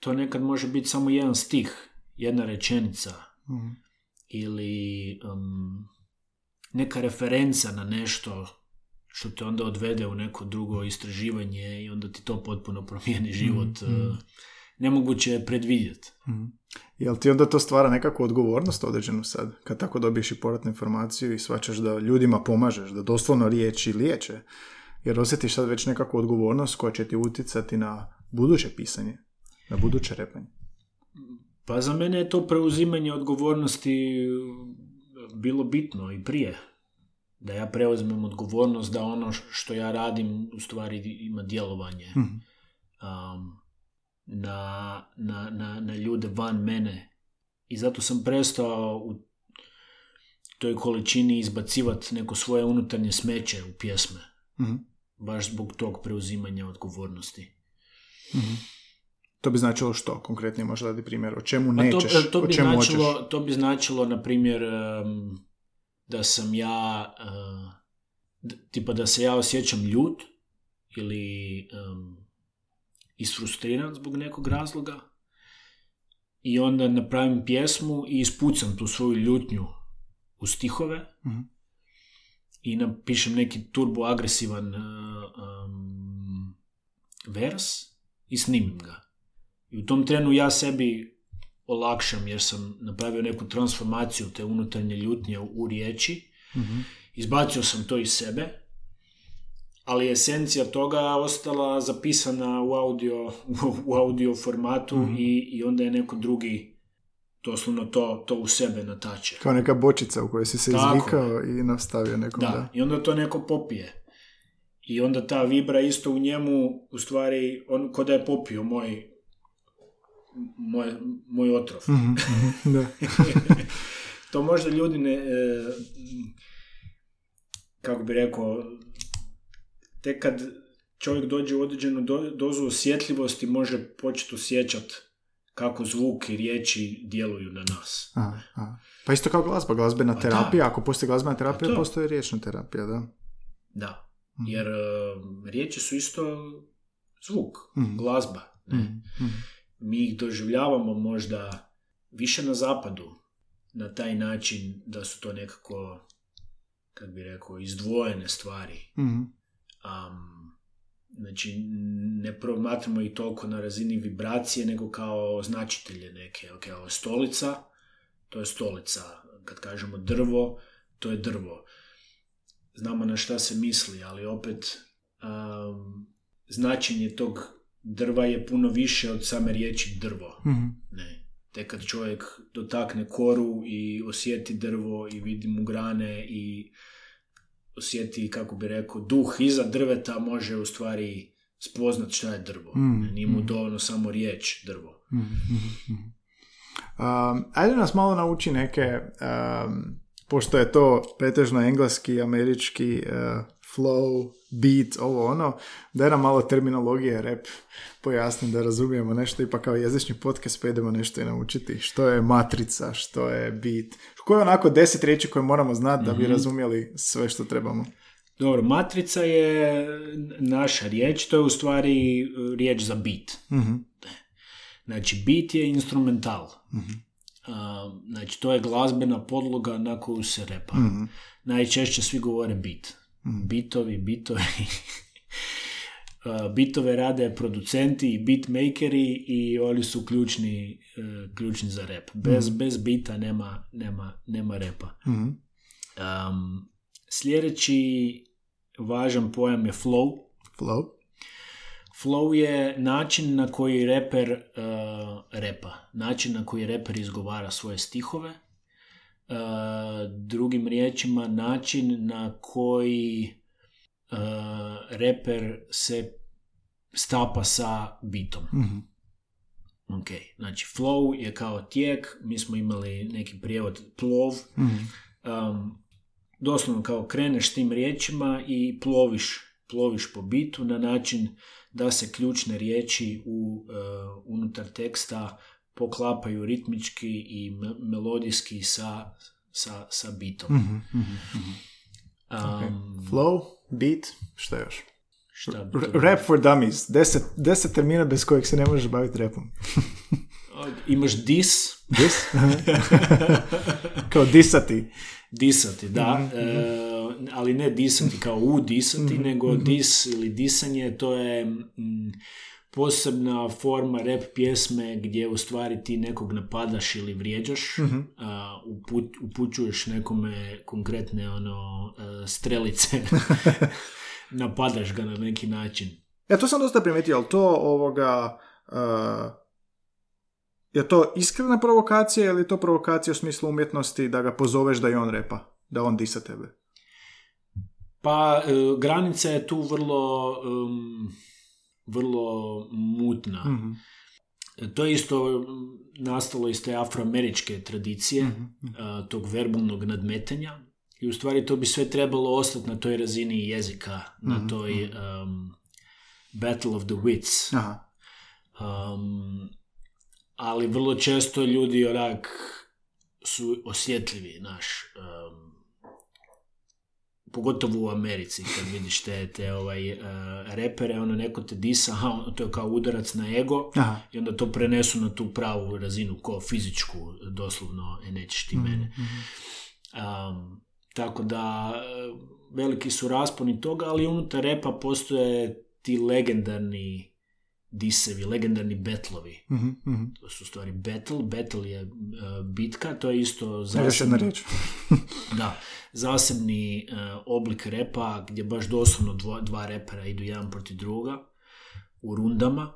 To nekad može biti samo jedan stih, jedna rečenica Mhm. ili um, neka referenca na nešto što te onda odvede u neko drugo istraživanje i onda ti to potpuno promijeni život. Mhm. uh, Nemoguće je predvidjeti. Mhm. Jel ti onda to stvara nekakvu odgovornost određenu sad, kad tako dobiješ i povratnu informaciju i svačaš da ljudima pomažeš, da doslovno riječi liječe, jer osjetiš sad već nekakvu odgovornost koja će ti utjecati na buduće pisanje, na buduće repanje. Pa za mene je to preuzimanje odgovornosti uh, bilo bitno i prije. Da ja preuzmem odgovornost da ono što ja radim u stvari ima djelovanje Mhm. um, na, na, na, na ljude van mene. I zato sam prestao u toj količini izbacivati neko svoje unutarnje smeće u pjesme. Mhm. Baš zbog tog preuzimanja odgovornosti. Mhm. To bi značilo što? Konkretnije možda dati primjer. O čemu Pa to, nećeš? to, o bi čemu značilo, hoćeš? to bi značilo, na primjer, em, da sam ja, eh, d- tipa da se ja osjećam ljut ili em, isfrustriran zbog nekog razloga i onda napravim pjesmu i ispucam tu svoju ljutnju u stihove Mhm. I napišem neki turbo agresivan eh, em, vers i snimim ga. I u tom trenu ja sebi olakšam jer sam napravio neku transformaciju te unutarnje ljutnje u, riječi. Mhm. Izbacio sam to iz sebe, ali esencija toga ostala zapisana u audio, u audio formatu Mhm. i, i onda je neko drugi doslovno to, to u sebe natače. Kao neka bočica u kojoj si se Tako izvikao i nastavio nekom Da, da. i onda to neko popije. I onda ta vibra isto u njemu, u stvari, on ko da je popio moj, moj, moj otrov. Mhm, mhm, da. to možda ljudi ne... e, kako bi rekao, tek kad čovjek dođe u određenu do- dozu osjetljivosti može početi osjećati kako zvuk i riječi djeluju na nas. Aha, aha. Pa isto kao glazba, glazbena Pa terapija, ako postoji glazbena terapija, Pa to. postoji riječna terapija, da. Da. Mhm. Jer e, riječi su isto zvuk, Mhm. glazba. Ne? Mhm, mhm. mi ih doživljavamo možda više na zapadu na taj način da su to nekako kako bi rekao izdvojene stvari um, znači ne promatramo ih toliko na razini vibracije nego kao značitelje neke ok, stolica to je stolica kad kažemo drvo to je drvo znamo na šta se misli ali opet um, značenje tog drva je puno više od same riječi drvo Mhm. ne. Tek kad čovjek dotakne koru i osjeti drvo i vidi mu grane i osjeti, kako bi rekao, duh iza drveta može u stvari spoznat šta je drvo. Mm, Nije mu mm. dovoljno samo riječ drvo. Mhm, mhm, mhm. Um, ajde nas malo nauči neke, um, pošto je to pretežno engleski, američki uh, flow, beat, ovo ono, da nam malo terminologije rap pojasnim da razumijemo nešto, ipak kao jezični podcast pa idemo nešto i naučiti. Što je matrica, što je beat, koje je onako deset riječi koje moramo znati da bi Mhm. razumjeli sve što trebamo. Dobro, matrica je naša riječ, to je u stvari uh, riječ za beat. Mhm, Znači, beat je instrumental. mhm, Uh, znači, to je glazbena podloga na koju se repa. mhm, Najčešće svi govore beat. Mhm. bitovi, bitovi. Bitove rade producenti i beatmakeri i oni su ključni, uh, ključni za rap. Bez, bez bita nema, nema, nema repa. mhm, Um, sljedeći važan pojam je flow. Flow. Flow je način na koji reper uh, repa, način na koji reper izgovara svoje stihove. Uh, drugim riječima, način na koji uh, reper se stapa sa bitom. Mhm, Ok, znači flow je kao tijek, mi smo imali neki prijevod plov, mhm, um, doslovno kao kreneš tim riječima i ploviš, ploviš po bitu na način da se ključne riječi u, uh, unutar teksta poklapaju ritmički i me- melodijski sa, sa, sa bitom. mhm, mhm, mhm. Um, Flow, beat, što još? šta bi R- Rap for dummies. Deset, deset termina bez kojeg se ne možeš baviti rapom. Imaš dis, Dis? Kao disati. disati, da, Mhm, e, ali ne disati kao u disati, Mhm, nego dis ili disanje, to je mm, posebna forma rap pjesme gdje u stvari ti nekog napadaš ili vrijeđaš, Mhm. a, uput, upućuješ nekome konkretne ono e, strelice, napadaš ga na neki način. Ja to sam dosta primijetio, ali to ovoga... Uh, je to iskrena provokacija ili je to provokacija u smislu umjetnosti da ga pozoveš da i on repa? Da on disa tebe? Pa e, granica je tu vrlo vrlo mutna. Mhm, To je isto mm, nastalo iz te afroameričke tradicije, mhm, mhm. a, tog verbalnog nadmetanja. I u stvari to bi sve trebalo ostati na toj razini jezika, na Mhm, toj um, battle of the wits. Aha. Um, ali vrlo često ljudi onak su osjetljivi, naš, um, pogotovo u Americi kad vidiš te, te ovaj, uh, repere, ono neko te disa, aha, to je kao udarac na ego Aha. i onda to prenesu na tu pravu razinu, ko fizičku, doslovno, e, nećeš ti mene. Um, tako da, e, veliki su rasponi toga, ali unutar repa postoje ti legendarni disevi, legendarni betlovi. Mhm, mhm. To su stvari battle, battle je e, bitka, to je isto jedna riječ. da, zasebni e, oblik repa gdje baš doslovno dva, dva repera idu jedan protiv druga u rundama.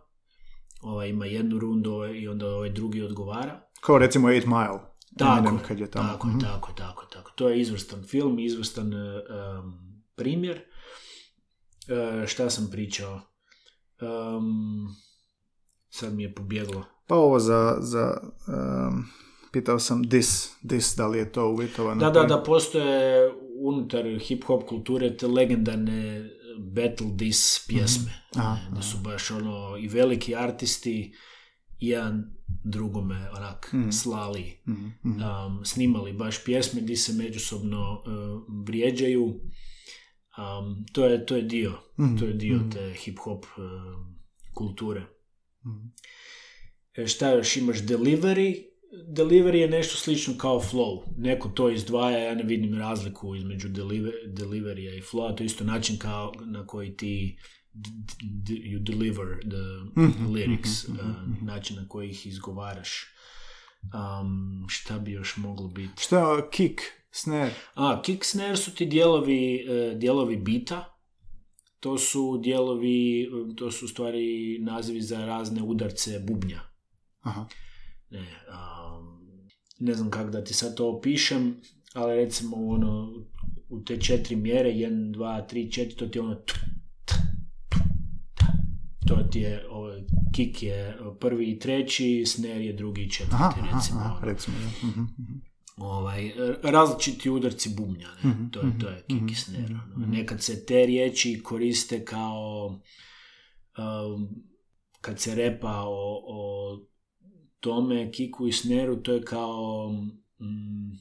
Ovaj ima jednu rundu ovaj, i onda ovaj drugi odgovara. Kao recimo 8 Mile. Tako, Eminem kad je tamo. tako, Mhm. tako, tako, tako. To je izvrstan film, izvrstan em, primjer. E, šta sam pričao? Em, sad mi je pobjeglo. Pa ovo za, za um, pitao sam dis, dis, da li je to uvjetovano? Da, da, da, postoje unutar hip-hop kulture te legendarne battle diss pjesme. Aha, Ne, da su baš ono i veliki artisti jedan drugome onak slali, Mhm, mhm. um, snimali baš pjesme gdje se međusobno uh, vrijeđaju. Um, to, je, to je dio, Mhm, to je dio mhm. te hip-hop um, kulture. Mhm. E, šta još imaš? Delivery? Delivery je nešto slično kao flow. Neko to izdvaja ja ne vidim razliku između deliver, deliverija i flowa. To je isto način kao na koji ti d- d- you deliver the Mhm, lyrics uh, način na koji ih izgovaraš. Um, šta bi još moglo biti Šta je kick, snare? a, kick snare su ti dijelovi, e, dijelovi bita. To su dijelovi, e, to su stvari nazivi za razne udarce bubnja. Aha. Ne, am, ne znam kako da ti sad to opišem, ali recimo ono, u te četiri mjere, 1, 2, 3, 4, to ti je ono t, t, t, t. to ti je, ovaj, kick je prvi i treći, snare je drugi i četvrti, Aha, recimo. aha, ono recimo. da. Mhm, mhm. Ovaj, različiti udarci bubnja, ne? Mhm, to, je, to je mhm, i snare. mhm, ono. mhm. Nekad se te riječi koriste kao um, kad se repa o, o tome, kiku i sneru, to je kao mm,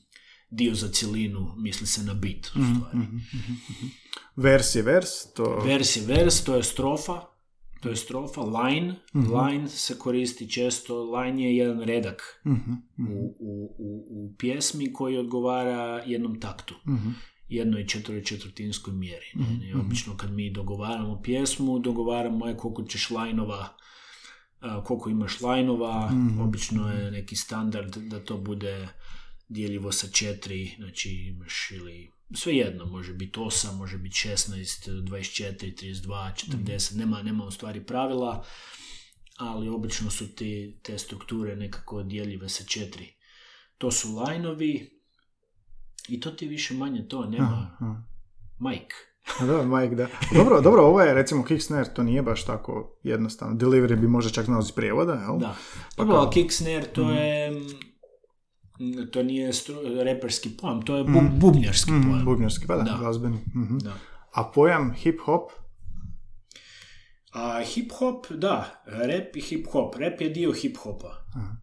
dio za cjelinu, misli se na bit. Mhm, mhm, mhm. Vers je vers, to... Vers je vers, to je strofa, to je strofa, line, Mhm. line se koristi često, line je jedan redak mhm, u, u, u, u pjesmi koji odgovara jednom taktu. mhm. jednoj četvr četvrtinskoj mjeri. Ne? I obično kad mi dogovaramo pjesmu, dogovaramo je koliko ćeš lajnova, koliko imaš lajnova, obično je neki standard da to bude dijeljivo sa četiri, znači imaš ili svejedno, može biti 8, može biti 16, 24, 32, 40, nema, nema u stvari pravila, ali obično su ti, te strukture nekako dijeljive sa četiri. To su lajnovi i to ti je više manje to, nema. A Da, Mike, da. Dobro, dobro, ovo je recimo kick snare, to nije baš tako jednostavno. Delivery bi možda čak znao iz prijevoda, jel? Da. Pa Dobro, kao- ali kick snare to je mm, to nije stru- reperski pojam, to je bu- bubnjarski Mhm, pojam. bubnjarski, pa da, Da. glazbeni. Mhm. Da. A pojam hip-hop, A hip-hop, da, rap i hip-hop. Rap je dio hip-hopa. Aha.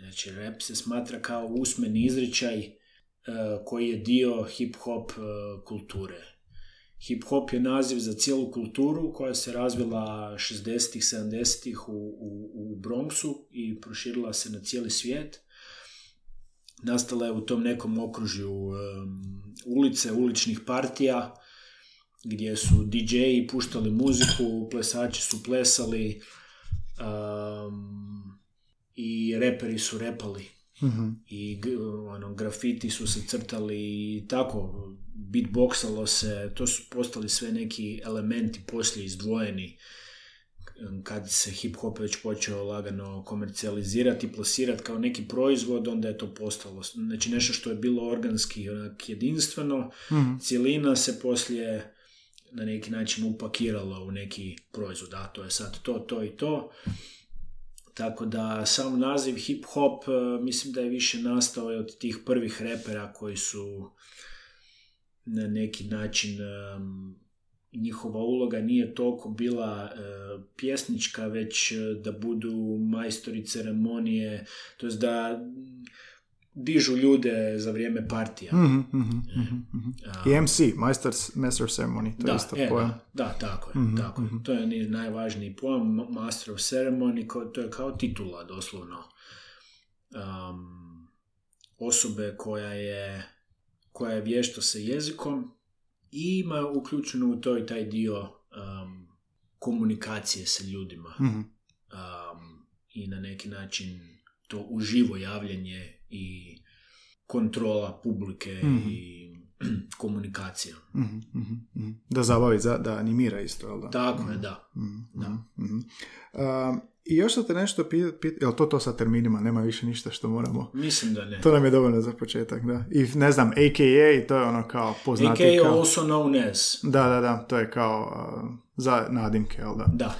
Znači, rap se smatra kao usmeni izričaj e, koji je dio hip-hop e, kulture. Hip-hop je naziv za cijelu kulturu koja se razvila 60-ih, 70-ih u, u, u Bronxu i proširila se na cijeli svijet. Nastala je u tom nekom okružju ulice, uličnih partija, gdje su DJ-i puštali muziku, plesači su plesali um, i reperi su repali Mhm. i ono, grafiti su se crtali i tako, beatboxalo se, to su postali sve neki elementi poslije izdvojeni kad se hip hop već počeo lagano komercijalizirati plasirati kao neki proizvod, onda je to postalo, znači nešto što je bilo organski onak jedinstveno, Mhm. cijelina se poslije na neki način upakirala u neki proizvod, a to je sad to, to i to. Tako da sam naziv hip hop e, mislim da je više nastao od tih prvih repera koji su na neki način njihova uloga nije toliko bila e, pjesnička, već e, da budu majstori ceremonije, to jest da dižu ljude za vrijeme partija. Mhm, mhm, mhm, mhm. I MC, Master, Master Ceremony, to je Da, isto e, pojam. da, da, tako je, Mhm, tako je. To je ni- najvažniji pojam, Master of Ceremony, to je kao titula doslovno um, osobe koja je, koja je vješta sa jezikom i ima uključeno u to i taj dio um, komunikacije sa ljudima Mhm. um, i na neki način to uživo javljanje i kontrola publike Mhm. i komunikacija. Mhm, mhm, mhm. Da zabavi, za, da animira isto, jel da? Tako je, da. Mhm, Da. mhm. I još sam te nešto pitao, pit, jel to to sa terminima, nema više ništa što moramo... Mislim da ne. To nam je dovoljno za početak, da. I ne znam, AKA, to je ono kao poznati AKA kao... also known as. Da, da, da, to je kao uh, za nadimke, jel da? Da.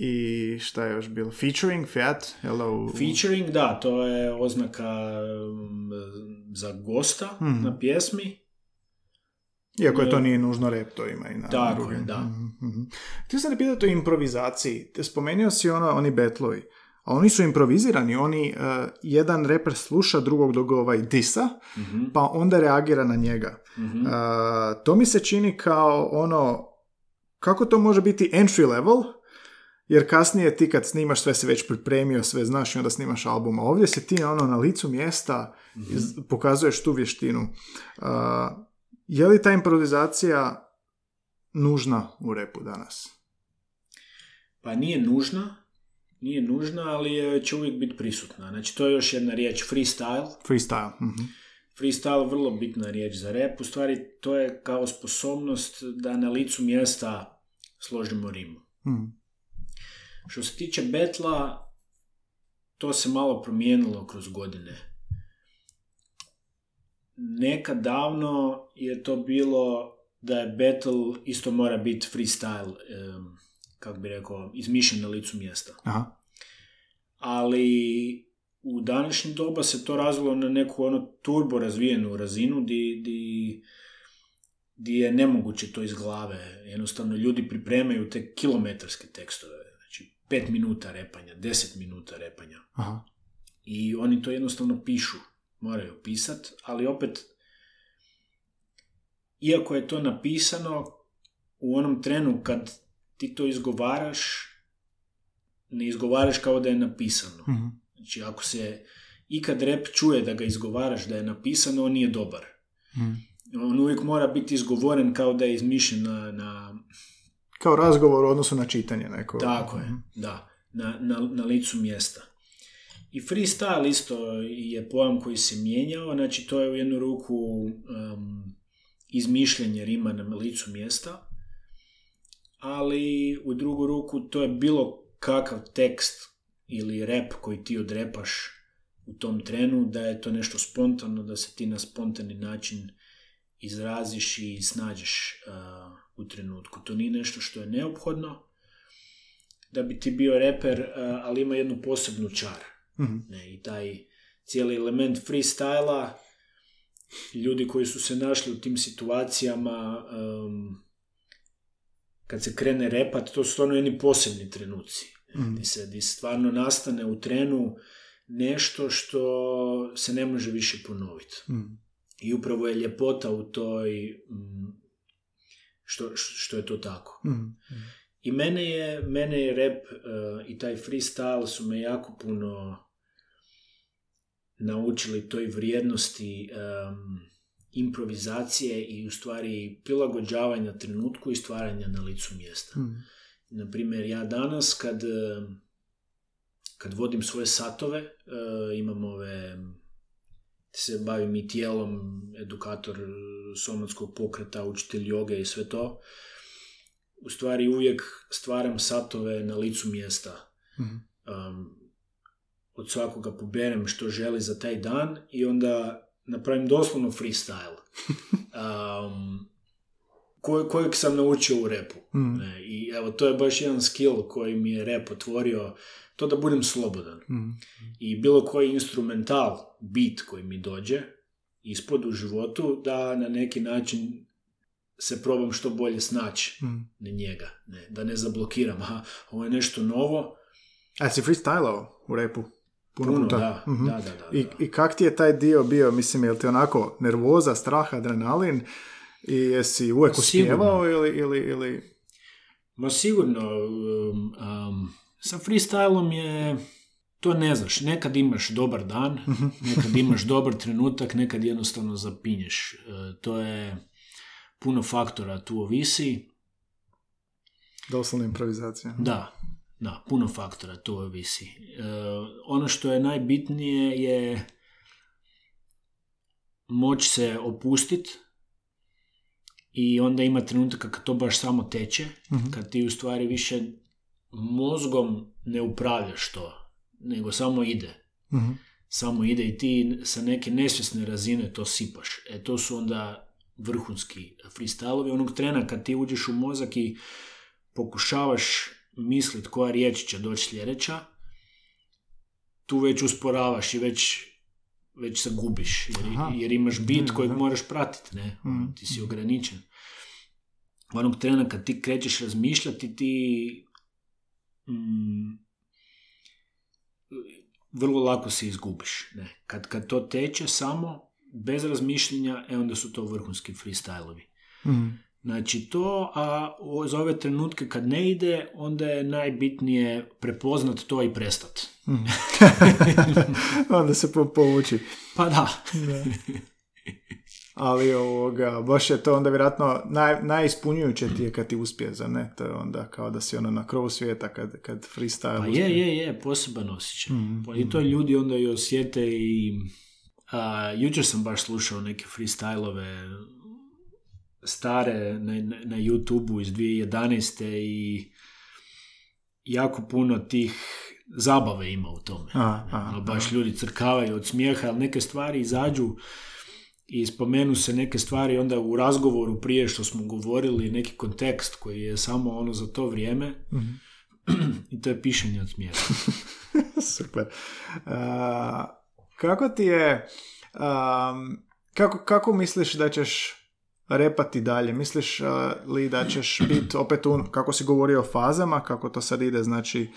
I šta je još bilo? Featuring, Fiat, jel da? U... Featuring, da, to je oznaka um, za gosta Mhm. na pjesmi. Iako je to E, nije nužno rep, to ima i na Tako drugim. je, da. Mhm, mhm. Htio sam te pitati o improvizaciji. Te spomenuo si ono, oni betlovi. A oni su improvizirani, oni, uh, jedan reper sluša drugog dok ovaj disa, Mhm, pa onda reagira na njega. mhm. Uh, to mi se čini kao ono, kako to može biti entry level, jer kasnije ti kad snimaš sve si već pripremio, sve znaš i onda snimaš album, a ovdje se ti ono na licu mjesta iz- pokazuješ tu vještinu. Uh, je li ta improvizacija nužna u repu danas? Pa nije nužna, nije nužna, ali će uvijek biti prisutna. Znači, to je još jedna riječ, freestyle. Freestyle. mhm. Freestyle vrlo bitna riječ za rap. U stvari, to je kao sposobnost da na licu mjesta složimo rimu. Mhm. Što se tiče betla, to se malo promijenilo kroz godine. Nekad davno je to bilo da je battle isto mora biti freestyle, em, kako bi rekao, izmišljen na licu mjesta. Aha. Ali u današnjem doba se to razvilo na neku ono turbo razvijenu razinu di, di, di je nemoguće to iz glave. Jednostavno ljudi pripremaju te kilometarske tekstove. Znači, pet minuta repanja, deset minuta repanja. Aha. I oni to jednostavno pišu. Moraju pisat, ali opet, iako je to napisano, u onom trenu kad ti to izgovaraš, ne izgovaraš kao da je napisano. Mhm. Znači, ako se ikad rep čuje da ga izgovaraš da je napisano, on nije dobar. Mhm. On uvijek mora biti izgovoren kao da je izmišljen na, na Kao razgovor u odnosu na čitanje neko. tako je, Mhm. da, na, na, na licu mjesta. I freestyle isto je pojam koji se mijenjao, znači to je u jednu ruku um, izmišljanje rima na licu mjesta, ali u drugu ruku to je bilo kakav tekst ili rep koji ti odrepaš u tom trenu, da je to nešto spontano, da se ti na spontani način izraziš i snađeš uh, u trenutku. To nije nešto što je neophodno da bi ti bio reper, uh, ali ima jednu posebnu čar. Mhm. Ne, I taj cijeli element freestyla, ljudi koji su se našli u tim situacijama, um, kad se krene repat, to su stvarno jedni posebni trenuci. Mhm. Di se, di stvarno nastane u trenu nešto što se ne može više ponoviti. Mhm. I upravo je ljepota u toj mm, što, što je to tako. Mhm. I mene je, mene je rap uh, i taj freestyle su me jako puno naučili toj vrijednosti um, improvizacije i u stvari prilagođavanja trenutku i stvaranja na licu mjesta. Mhm. Na primjer, ja danas kad, kad vodim svoje satove, eh, imam ove, se bavim i tijelom, edukator somatskog pokreta, učitelj joge i sve to, u stvari uvijek stvaram satove na licu mjesta. Um, od svakoga poberem što želi za taj dan i onda napravim doslovno freestyle. Um, koj- kojeg sam naučio u repu. Ne, I evo, to je baš jedan skill koji mi je rep otvorio, to da budem slobodan. Mhm. I bilo koji instrumental, beat koji mi dođe ispod u životu, da na neki način se probam što bolje snaći Mm. na njega, ne, da ne zablokiram, aha, ovo je nešto novo, A si freestylao u repu? Puno, puno, puta? da, Mhm. da, da, da, I, da. I kak ti je taj dio bio, mislim, je li ti onako nervoza, strah, adrenalin i jesi uvijek uspjevao ili, ili, ili... Ma sigurno, um, um, sa freestylom je, to ne znaš, nekad imaš dobar dan, nekad imaš dobar trenutak, nekad jednostavno zapinješ. E, to je puno faktora tu ovisi. Doslovna improvizacija. Da, da, puno faktora tu ovisi. E, ono što je najbitnije je moć se opustit i onda ima trenutak kad to baš samo teče, Mhm. kad ti u stvari više mozgom ne upravljaš to, nego samo ide. Mhm. Samo ide i ti sa neke nesvjesne razine to sipaš. E to su onda vrhunski freestylovi. Onog trena kad ti uđeš u mozak i pokušavaš mislit koja riječ će doći sljedeća, tu već usporavaš i već, već se gubiš, jer, jer imaš bit kojeg moraš pratiti, ne? Mhm. Ti si ograničen. Onog trena kad ti krećeš razmišljati, ti mm, vrlo lako se izgubiš. Ne? Kad, kad to teče samo, bez razmišljenja, e onda su to vrhunski freestylovi. Mhm. Znači to, a za ove trenutke kad ne ide, onda je najbitnije prepoznat to i prestat. Mhm. Onda se po, povuči. Pa da. Da. Ali ovoga, baš je to onda vjerojatno naj, najispunjujuće ti je kad ti uspije, za ne? To je onda kao da si ono na krovu svijeta kad, kad freestyle Pa uspije. je, je, je, poseban osjećaj. Mhm. Pa I to ljudi onda i osjete i... A, jučer sam baš slušao neke freestylove stare na, na, na YouTube-u iz 2011. i jako puno tih zabave ima u tome. A, a, Ono, baš ljudi crkavaju od smijeha, ali neke stvari izađu i spomenu se neke stvari onda u razgovoru prije što smo govorili, neki kontekst koji je samo ono za to vrijeme Mhm. i to je pišanje od smijeha. Super. A, kako ti je, am, kako, kako misliš da ćeš repati dalje? Misliš a, li da ćeš biti opet u, kako si govorio o fazama, kako to sad ide, znači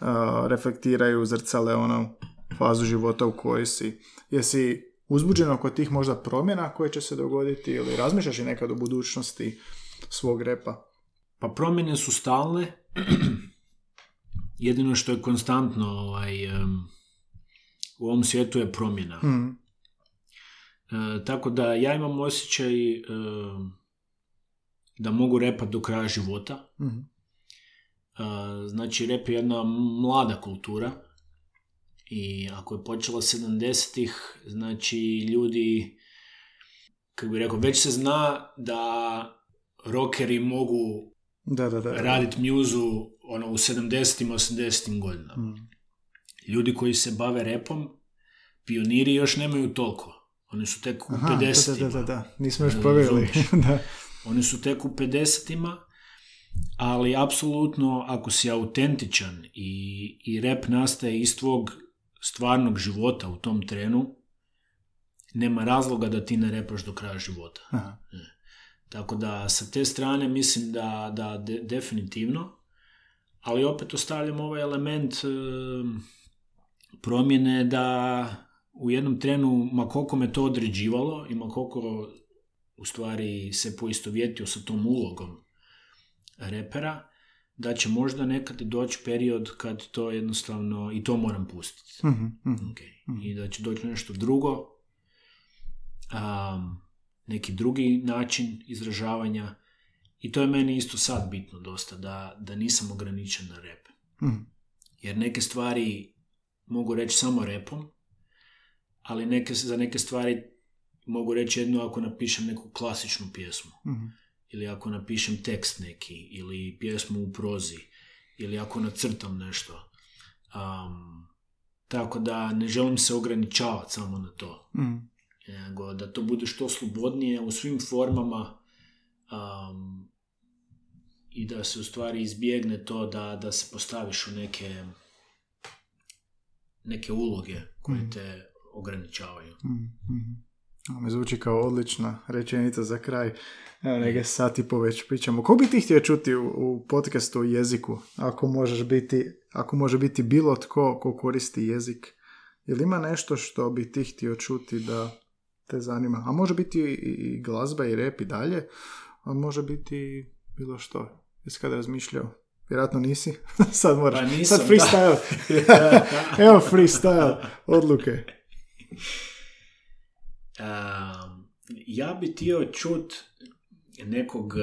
a, reflektiraju, zrcale ono fazu života u kojoj si. Jesi uzbuđen oko tih možda promjena koje će se dogoditi ili razmišljaš i nekad o budućnosti svog repa? Pa promjene su stalne. Jedino što je konstantno ovaj, em, u ovom svijetu je promjena. Mhm. E, tako da ja imam osjećaj em, da mogu repat do kraja života. Mhm. E, znači rep je jedna mlada kultura i ako je počela 70-ih, znači ljudi, kako bi rekao, već se zna da rockeri mogu Da, da, da. raditi mjuzu ono, u 70-im, 80-im godinama. Mhm. Ljudi koji se bave repom, pioniri još nemaju toliko. Oni su tek u Aha, 50-ima. Da, da, da, da. Nismo još E, provjerili. da. Oni su tek u 50-ima, ali apsolutno ako si autentičan i, i rep nastaje iz tvog stvarnog života u tom trenu, nema razloga da ti ne repaš do kraja života. Aha. Tako da sa te strane mislim da, da de- definitivno, ali opet ostavljam ovaj element e, promjene da u jednom trenu, ma koliko me to određivalo i ma koliko u stvari se poistovjetio sa tom ulogom repera, da će možda nekad doći period kad to jednostavno, i to moram pustiti. Mhm, mhm. Ok. I da će doći nešto drugo, um, neki drugi način izražavanja. I to je meni isto sad bitno dosta, da, da nisam ograničen na rep. Mhm. Jer neke stvari mogu reći samo repom, ali neke, za neke stvari mogu reći jedno ako napišem neku klasičnu pjesmu. Mhm. Ili ako napišem tekst neki, ili pjesmu u prozi, ili ako nacrtam nešto. Um, tako da ne želim se ograničavati samo na to. Mhm. Nego da to bude što slobodnije u svim formama um, i da se u stvari izbjegne to da, da se postaviš u neke neke uloge koje Mhm. te ograničavaju. Mhm, mhm. Ovo mi zvuči kao odlična rečenica za kraj. Evo neke sati po već pričamo. Ko bi ti htio čuti u, u podcastu o jeziku? Ako možeš biti, ako može biti bilo tko ko koristi jezik. Jel ima nešto što bi ti htio čuti da te zanima? A može biti i, i glazba i rep i dalje, a može biti bilo što. Jesi kada razmišljao? Vjerojatno nisi. sad moraš. Pa nisam, sad freestyle. Evo freestyle. Odluke. Ja bi htio čut nekog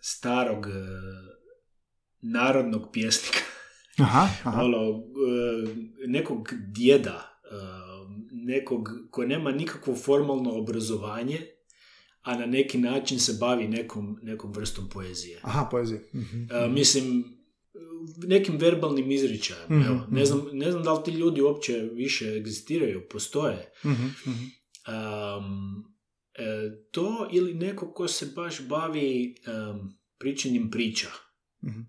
starog uh, narodnog pjesnika. Aha, aha. Ono, uh, nekog djeda, nekog ko nema nikakvo formalno obrazovanje, a na neki način se bavi nekom, nekom vrstom poezije. Aha, poezija. Mhm. Mislim, nekim verbalnim izričajem. Mhm, Evo, ne, znam, ne znam da li ti ljudi uopće više egzistiraju, postoje. Mhm, mhm. Um, e, to ili neko ko se baš bavi um, pričanjem priča. Mhm.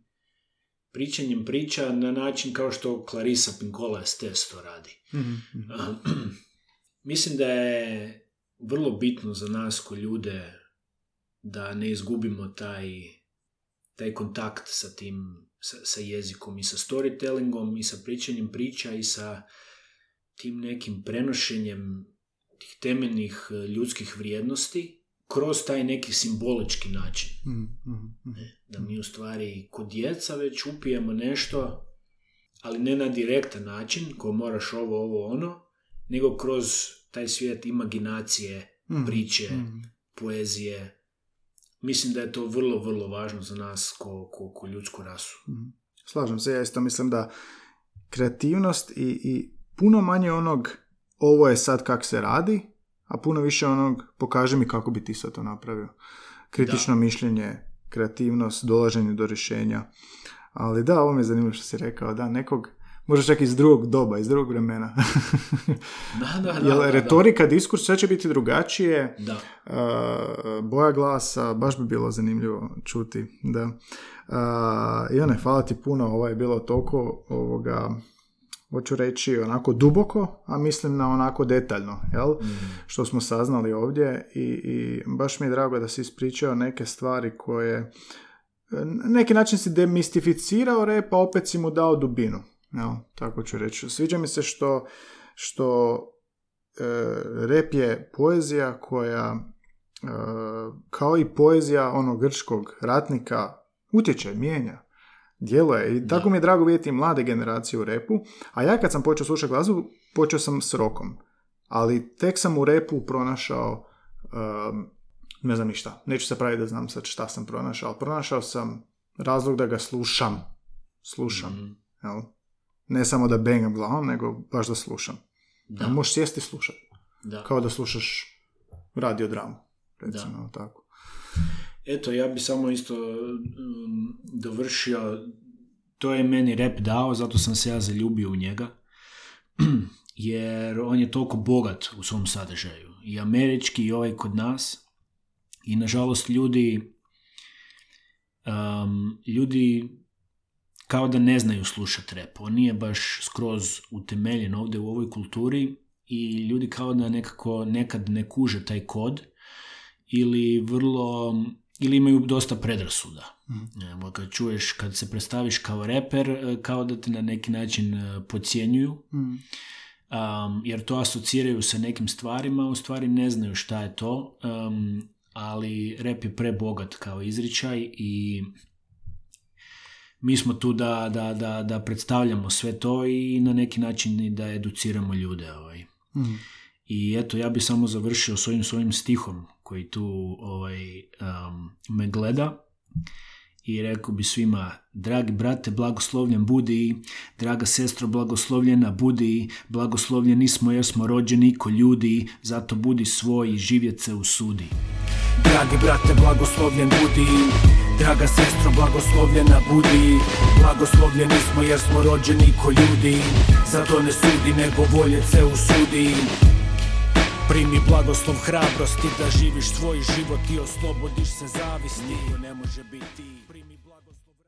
Pričanjem priča na način kao što Clarissa Pinkola Estes to radi. Mhm, mhm. Mislim da je vrlo bitno za nas ko ljude da ne izgubimo taj, taj kontakt sa tim, sa, sa jezikom i sa storytellingom i sa pričanjem priča i sa tim nekim prenošenjem tih temeljnih e, ljudskih vrijednosti kroz taj neki simbolički način. Mhm, mhm. Ne? Da mi u stvari kod djeca već upijemo nešto, ali ne na direktan način, ko moraš ovo, ovo, ono, nego kroz taj svijet imaginacije, priče, poezije. Mislim da je to vrlo, vrlo važno za nas ko, ko, ko ljudsku rasu. Mhm. Slažem se, ja isto mislim da kreativnost i, i puno manje onog ovo je sad kak se radi, a puno više onog pokaži mi kako bi ti sad to napravio. Kritično mišljenje, kreativnost, dolaženje do rješenja. Ali da, ovo mi je zanimljivo što si rekao, da, nekog, možda čak iz drugog doba, iz drugog vremena. Da, da, da. Jer da, da. retorika, diskurs, sve će biti drugačije. Da. Uh, boja glasa, baš bi bilo zanimljivo čuti, da. Uh, Ivane, hvala ti puno, ovo je bilo toliko ovoga, hoću reći onako duboko, a mislim na onako detaljno, jel? Što smo saznali ovdje i, i baš mi je drago da si ispričao neke stvari koje na neki način si demistificirao rep, a opet si mu dao dubinu. Jel? Tako ću reći. Sviđa mi se što, što e, rep je poezija koja e, kao i poezija onog grčkog ratnika utječe, mijenja, djeluje. I tako mi je drago vidjeti mlade generacije u repu. A ja kad sam počeo slušati glazbu, počeo sam s rokom. Ali tek sam u repu pronašao um, ne znam ništa. Neću se praviti da znam sad šta sam pronašao, ali pronašao sam razlog da ga slušam. Slušam. Mhm. Jel? Ne samo da bengam glavom, nego baš da slušam. Da, Da. Možeš sjesti i slušati. da. Kao da slušaš radiodramu. Recimo, tako. Eto, ja bi samo isto um, dovršio, to je meni rap dao, zato sam se ja zaljubio u njega, jer on je toliko bogat u svom sadržaju, i američki i ovaj kod nas, i nažalost ljudi, um, ljudi kao da ne znaju slušati rap, on nije baš skroz utemeljen ovdje u ovoj kulturi i ljudi kao da nekako nekad ne kuže taj kod, ili vrlo ili imaju dosta predrasuda. Evo, kad čuješ, kad se predstaviš kao reper, e, kao da te na neki način e, podcjenjuju, Mm. um, jer to asociraju sa nekim stvarima, u stvari ne znaju šta je to, um, ali rep je prebogat kao izričaj i mi smo tu da, da, da, da predstavljamo sve to i na neki način i da educiramo ljude. Ovaj. Mm. I eto, ja bi samo završio s ovim svojim stihom koji tu ovaj, um, me gleda i rekao bi svima, dragi brate, blagoslovljen budi, draga sestro, blagoslovljena budi, blagoslovljeni smo jer smo rođeni ko ljudi, zato budi svoj i živjet se usudi. Dragi brate, blagoslovljen budi Draga sestro, blagoslovljena budi Blagoslovljeni smo jer smo rođeni ko ljudi Zato ne sudi, nego volje se usudi Primi blagoslov hrabrosti da živiš svoj život i oslobodiš se zavisti ne može biti